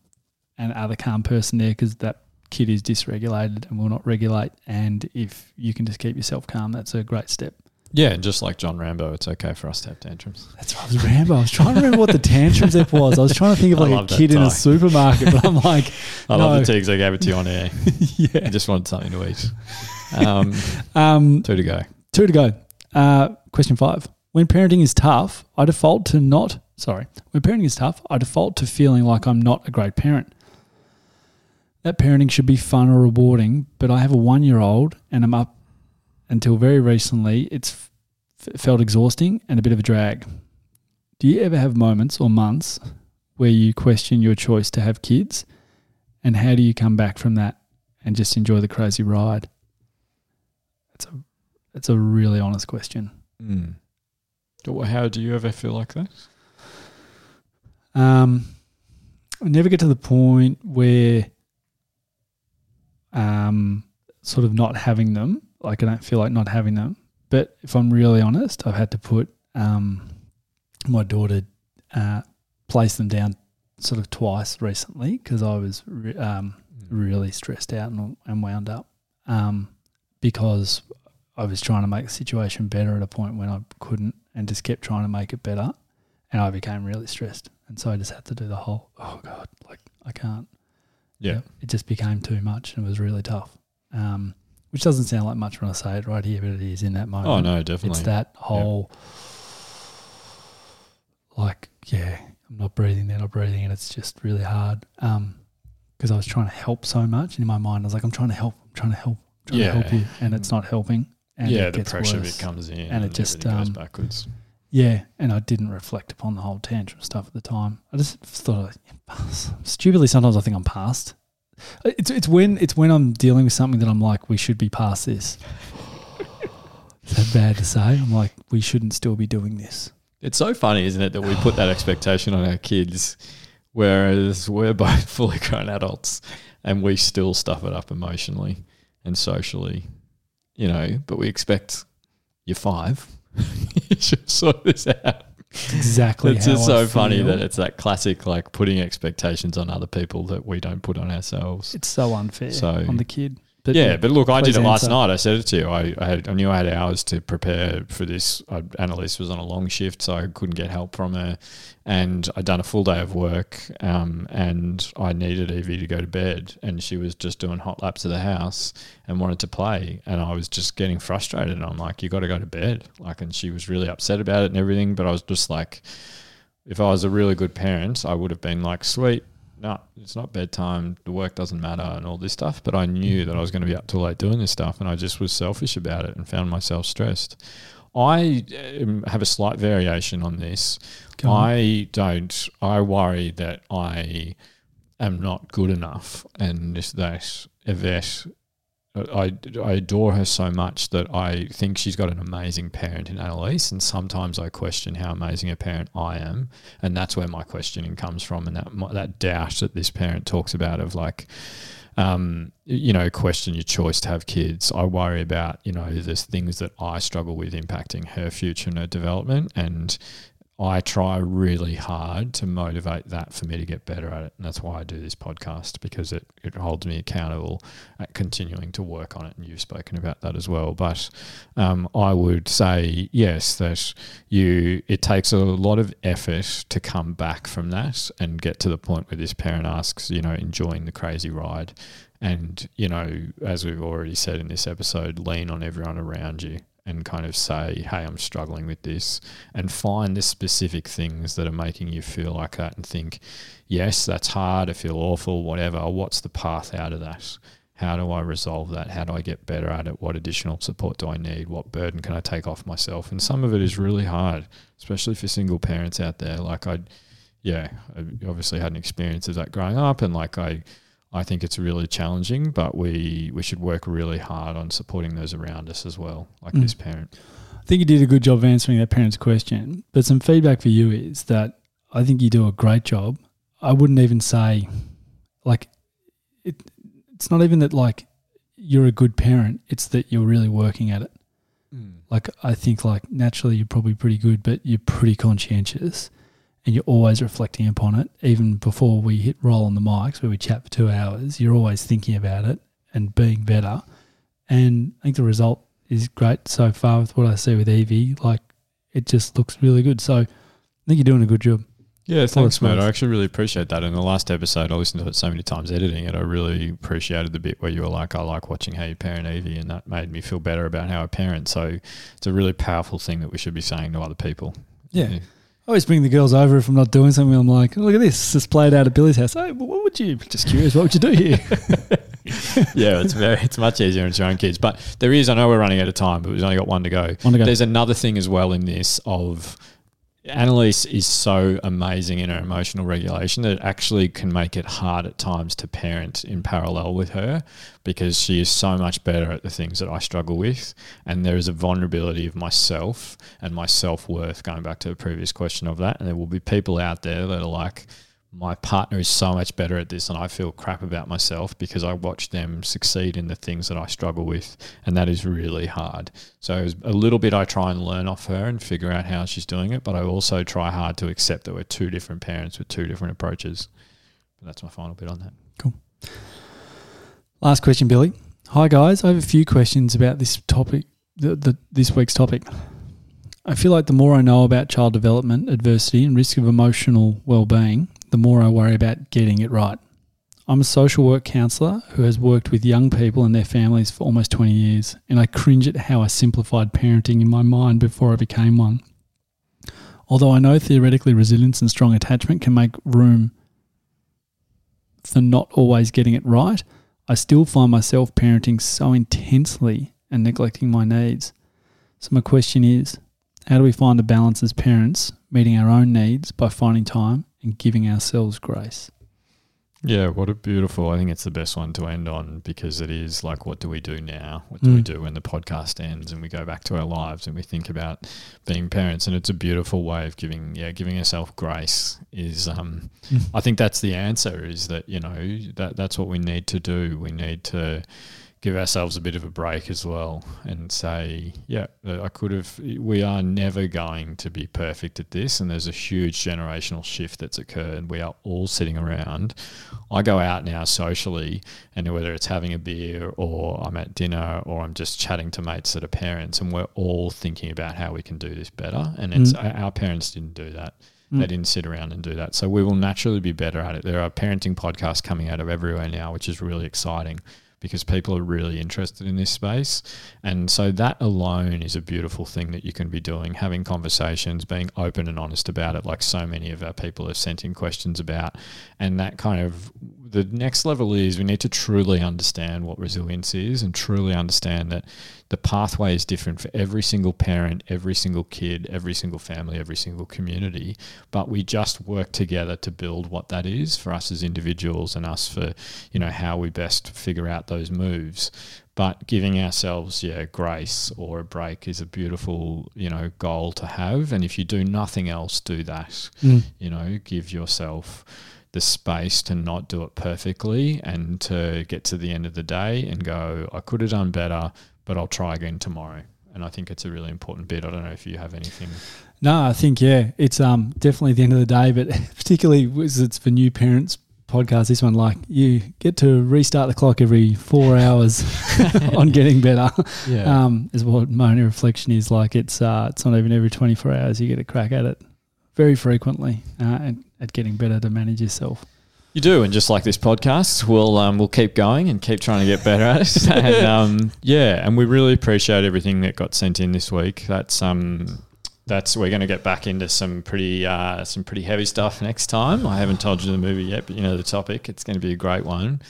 and are the calm person there because that kid is dysregulated and will not regulate. And if you can just keep yourself calm, that's a great step. Yeah, and just like John Rambo, it's okay for us to have tantrums. That's right. Was Rambo. I was trying to remember what the tantrums app was. I was trying to think of like a kid in a supermarket, but I'm [laughs] like, I no. love the teas I gave it to you on air. [laughs] yeah, I just wanted something to eat. [laughs] Um, um, two to go. Two to go. Uh, question five. When parenting is tough, I default to not. Sorry, when parenting is tough, I default to feeling like I'm not a great parent. That parenting should be fun or rewarding, but I have a one-year-old and I'm up until very recently, it's f- felt exhausting and a bit of a drag. Do you ever have moments or months where you question your choice to have kids? And how do you come back from that and just enjoy the crazy ride? It's a, it's a really honest question. Mm. How do you ever feel like that? Um, I never get to the point where um, sort of not having them like I don't feel like not having them. But if I'm really honest, I've had to put um, my daughter uh, place them down sort of twice recently because I was re- um, mm. really stressed out and, and wound up um, because I was trying to make the situation better at a point when I couldn't and just kept trying to make it better. And I became really stressed. And so I just had to do the whole, oh God, like I can't. Yeah. It just became too much and it was really tough. Um, which doesn't sound like much when I say it right here, but it is in that moment. Oh no, definitely. It's that whole, like, yeah, I'm not breathing, they're not breathing, and it's just really hard. Um, because I was trying to help so much, and in my mind, I was like, I'm trying to help, I'm trying to help, I'm trying yeah. to help you, and it's not helping. And yeah, the pressure worse, comes in, and, and it just um, goes backwards. Yeah, and I didn't reflect upon the whole tantrum stuff at the time. I just thought, I, stupidly, sometimes I think I'm past it's it's when it's when I'm dealing with something that I'm like, we should be past this. Is that bad to say? I'm like, we shouldn't still be doing this. It's so funny, isn't it, that we put that expectation on our kids, whereas we're both [laughs] fully grown adults and we still stuff it up emotionally and socially, you know. But we expect you're five, [laughs] you should sort this out exactly. it's just so funny that it's that classic like putting expectations on other people that we don't put on ourselves. It's so unfair so, on the kid. But yeah, but look, I did it last night. I said it to you. I, I, had, I knew I had hours to prepare for this. I, Annalise was on a long shift, so I couldn't get help from her. And I'd done a full day of work, um, and I needed Evie to go to bed. And she was just doing hot laps of the house and wanted to play. And I was just getting frustrated. And I'm like, you got to go to bed. Like, and she was really upset about it and everything. But I was just like, if I was a really good parent, I would have been like, sweet, no, it's not bedtime. The work doesn't matter and all this stuff. But I knew that I was going to be up too late doing this stuff, and I just was selfish about it and found myself stressed. I um, have a slight variation on this. On. I don't. I worry that I am not good enough, and that Yvette I, I adore her so much that I think she's got an amazing parent in Annalise, and sometimes I question how amazing a parent I am, and that's where my questioning comes from, and that that doubt that this parent talks about of like, um, you know, question your choice to have kids. I worry about you know there's things that I struggle with impacting her future and her development, and I try really hard to motivate that for me to get better at it. And that's why I do this podcast because it, it holds me accountable at continuing to work on it. And you've spoken about that as well. But um, I would say, yes, that you it takes a lot of effort to come back from that and get to the point where this parent asks, you know, enjoying the crazy ride. And, you know, as we've already said in this episode, lean on everyone around you and kind of say, hey, I'm struggling with this, and find the specific things that are making you feel like that and think, yes, that's hard, I feel awful, whatever. What's the path out of that? How do I resolve that? How do I get better at it? What additional support do I need? What burden can I take off myself? And some of it is really hard, especially for single parents out there. Like I, yeah, I obviously had an experience of that growing up, and like I, I think it's really challenging, but we we should work really hard on supporting those around us as well, like Mm. this parent. I think you did a good job of answering that parent's question. But some feedback for you is that I think you do a great job. I wouldn't even say, like, it, it's not even that, like, you're a good parent. It's that you're really working at it. Like, I think, like, naturally you're probably pretty good, but you're pretty conscientious and you're always reflecting upon it. Even before we hit roll on the mics where we chat for two hours, you're always thinking about it and being better. And I think the result is great so far with what I see with Evie. Like, it just looks really good. So I think you're doing a good job. Yeah, thanks, mate. I actually really appreciate that. In the last episode, I listened to it so many times editing it. I really appreciated the bit where you were like, I like watching how you parent Evie, and that made me feel better about how I parent. So it's a really powerful thing that we should be saying to other people. Yeah. I always bring the girls over if I'm not doing something. I'm like, look at this. It's played out at Billy's house. Hey, what would you? Just curious, what would you do here? [laughs] yeah, it's very, it's much easier in your own kids. But there is, I know we're running out of time, but we've only got one to go. One to go. There's another thing as well in this of Annalise is so amazing in her emotional regulation that it actually can make it hard at times to parent in parallel with her because she is so much better at the things that I struggle with. And there is a vulnerability of myself and my self worth, going back to the previous question of that. And there will be people out there that are like, my partner is so much better at this and I feel crap about myself because I watch them succeed in the things that I struggle with and that is really hard. So a little bit I try and learn off her and figure out how she's doing it, but I also try hard to accept that we're two different parents with two different approaches. But that's my final bit on that. Cool. Last question, Billy. Hi guys, I have a few questions about this topic, the, the, this week's topic. I feel like the more I know about child development, adversity, and risk of emotional well-being, the more I worry about getting it right. I'm a social work counsellor who has worked with young people and their families for almost 20 years, and I cringe at how I simplified parenting in my mind before I became one. Although I know theoretically resilience and strong attachment can make room for not always getting it right, I still find myself parenting so intensely and neglecting my needs. So, my question is how do we find a balance as parents, meeting our own needs by finding time and giving ourselves grace? Yeah, what a beautiful. I think it's the best one to end on because it is like, what do we do now? What do we Mm. do when the podcast ends and we go back to our lives and we think about being parents? And it's a beautiful way of giving, yeah, giving yourself grace is, um, Mm. I think that's the answer is that, you know, that that's what we need to do. We need to give ourselves a bit of a break as well and say, yeah, I could have, we are never going to be perfect at this. And there's a huge generational shift that's occurred. We are all sitting around. I go out now socially, and whether it's having a beer or I'm at dinner or I'm just chatting to mates that are parents, and we're all thinking about how we can do this better. And it's mm. our parents didn't do that. Mm. They didn't sit around and do that. So we will naturally be better at it. There are parenting podcasts coming out of everywhere now, which is really exciting because people are really interested in this space. And so that alone is a beautiful thing that you can be doing, having conversations, being open and honest about it, like so many of our people have sent in questions about. And that kind of the next level is we need to truly understand what resilience is and truly understand that the pathway is different for every single parent, every single kid, every single family, every single community. But we just work together to build what that is for us as individuals and us for, you know, how we best figure out those moves. but giving ourselves yeah grace or a break is a beautiful you know goal to have and if you do nothing else do that Mm. you know give yourself the space to not do it perfectly and to get to the end of the day and go i could have done better but i'll try again tomorrow and i think it's a really important bit i don't know if you have anything No, I think yeah, it's um definitely the end of the day, but [laughs] particularly as it's for new parents podcast. This one, like you get to restart the clock every four [laughs] hours [laughs] on getting better. yeah Um, is what my only reflection is. Like it's uh, it's not even every twenty four hours you get a crack at it. Very frequently, uh, and at getting better to manage yourself. You do, and just like this podcast, we'll um, we'll keep going and keep trying to get better at it. [laughs] And um, yeah, and we really appreciate everything that got sent in this week. That's um, that's we're going to get back into some pretty uh, some pretty heavy stuff next time. I haven't told you the movie yet, but you know the topic. It's going to be a great one.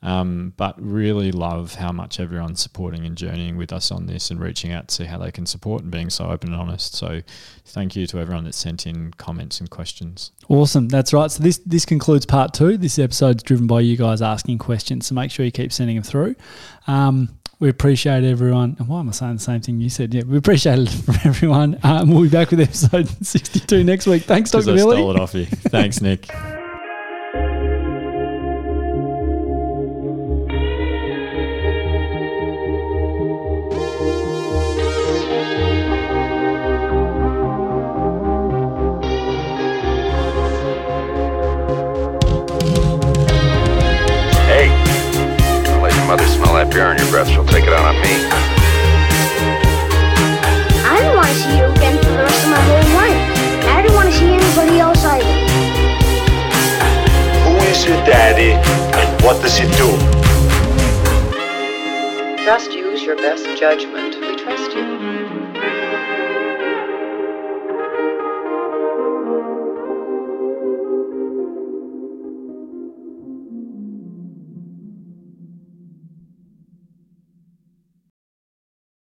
Um, but really love how much everyone's supporting and journeying with us on this and reaching out to see how they can support and being so open and honest. So thank you to everyone that sent in comments and questions. Awesome, that's right. So this this concludes part two. This episode's driven by you guys asking questions. So make sure you keep sending them through. Um, we appreciate everyone. And why am I saying the same thing you said? Yeah, we appreciate it from [laughs] everyone. Um, we'll be back with episode [laughs] sixty-two next week. Thanks, Dr. I Billy. stole it off you. Thanks, Nick. [laughs] mother smell that your breath. She'll take it out on me. I don't want to see you again for the rest of my whole life. I don't want to see anybody else either. Who is your daddy and what does he do? Just use your best judgment. We trust you.